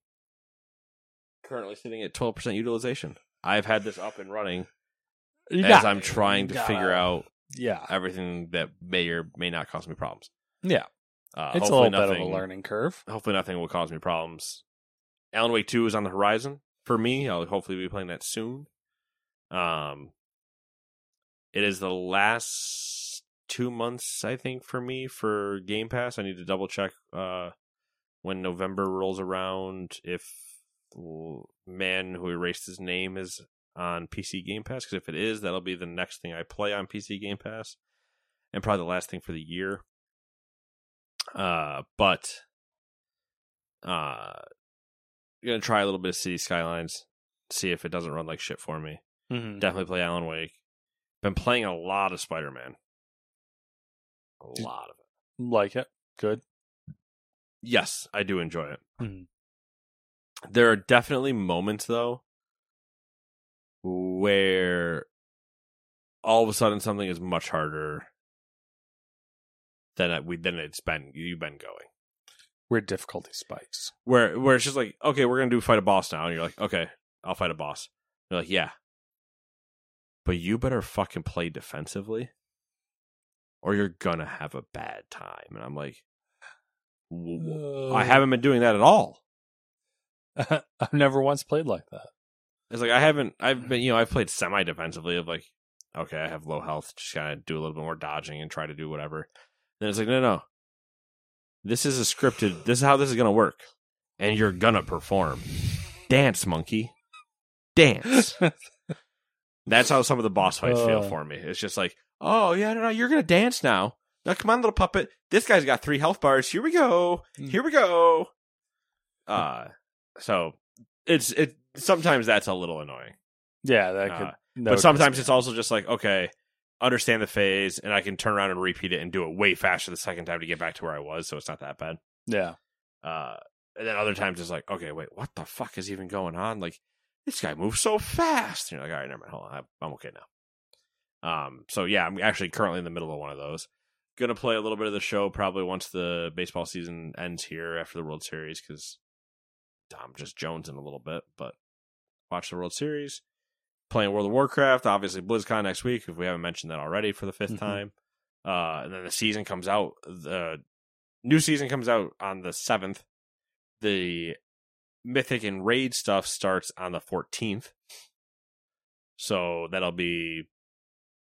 Currently sitting at twelve percent utilization. I've had this up and running You as I'm trying to figure out Yeah, everything that may or may not cause me problems. yeah. Uh, It's a little bit of a learning curve. Hopefully, nothing will cause me problems. Alan Wake Two is on the horizon for me. I'll hopefully be playing that soon. Um, it is the last two months, I think, for me for Game Pass. I need to double check uh, when November rolls around if man who erased his name is on PC Game Pass. Because if it is, that'll be the next thing I play on PC Game Pass, and probably the last thing for the year. Uh, but uh, gonna try a little bit of City Skylines, see if it doesn't run like shit for me. Mm-hmm. Definitely play Alan Wake. Been playing a lot of Spider Man. A lot of it. Like it. Good. Yes, I do enjoy it. Mhm. There are definitely moments though where all of a sudden something is much harder than we than it's been you've been going. Where difficulty spikes. Where where it's just like, okay, we're gonna do fight a boss now, and you're like, okay, I'll fight a boss. You're like, yeah, but you better fucking play defensively, or you're gonna have a bad time. And I'm like, I haven't been doing that at all. I've never once played like that. It's like I haven't. I've been, you know, I've played semi defensively of like, okay, I have low health, just kind of do a little bit more dodging and try to do whatever. Then it's like, no, no, this is a scripted. This is how this is gonna work, and you're gonna perform. Dance, monkey, dance. That's how some of the boss fights feel Uh. for me. It's just like, oh yeah, no, no, you're gonna dance now. Now come on, little puppet. This guy's got three health bars. Here we go. Mm. Here we go. Uh, so it's it. Sometimes that's a little annoying. yeah, that could. Uh, but sometimes it's also just like, okay, understand the phase, and I can turn around and repeat it and do it way faster the second time to get back to where I was, so it's not that bad. Yeah. Uh, and then other times it's like, okay, wait, what the fuck is even going on? Like, this guy moves so fast. And you're like, all right, never mind, hold on, I'm- I'm okay now. Um, so yeah, I'm actually currently in the middle of one of those. Gonna play a little bit of the show probably once the baseball season ends here after the World Series because I'm just jonesing a little bit, but watch the World Series. Playing World of Warcraft, obviously BlizzCon next week if we haven't mentioned that already for the 5th Mhm. time. Uh, and then the season comes out. The new season comes out on the seventh. The Mythic and Raid stuff starts on the fourteenth. So that'll be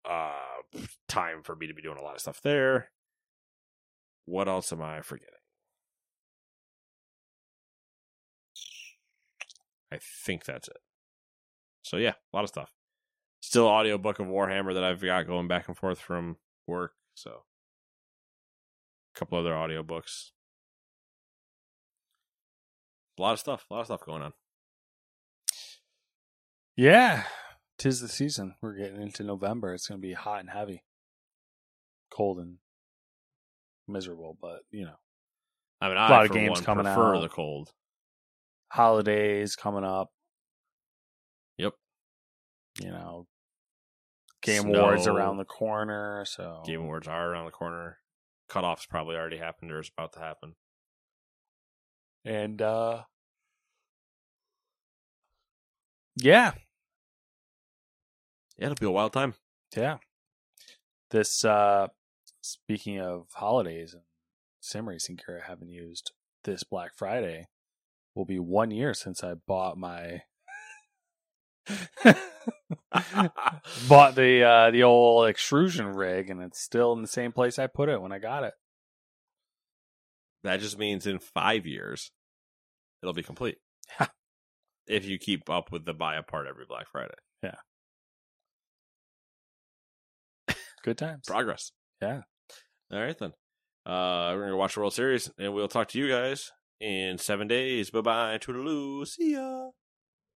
uh time for me to be doing a lot of stuff there. What else am I forgetting? I think that's it. So yeah, a lot of stuff. Still audiobook of Warhammer that I've got going back and forth from work, so a couple other audiobooks. A lot of stuff, a lot of stuff going on. Yeah. Tis the season. We're getting into November. It's going to be hot and heavy. Cold and miserable, but, you know, I mean, A I lot of games one, coming prefer out. the cold. Holidays coming up. Yep. You know, Game Snow. Awards around the corner. So, Game Awards are around the corner. Cutoffs probably already happened or is about to happen. and, uh, yeah, Yeah, it'll be a wild time. Yeah. This uh speaking of holidays and sim racing gear I haven't used this Black Friday will be one year since I bought my bought the uh the old extrusion rig and it's still in the same place I put it when I got it. That just means in five years, it'll be complete. if you keep up with the buy a part every Black Friday. Yeah. Good times. Progress. Yeah. All right, then. Uh, we're going to watch the World Series, and we'll talk to you guys in seven days. Bye bye. Toodaloo. See ya.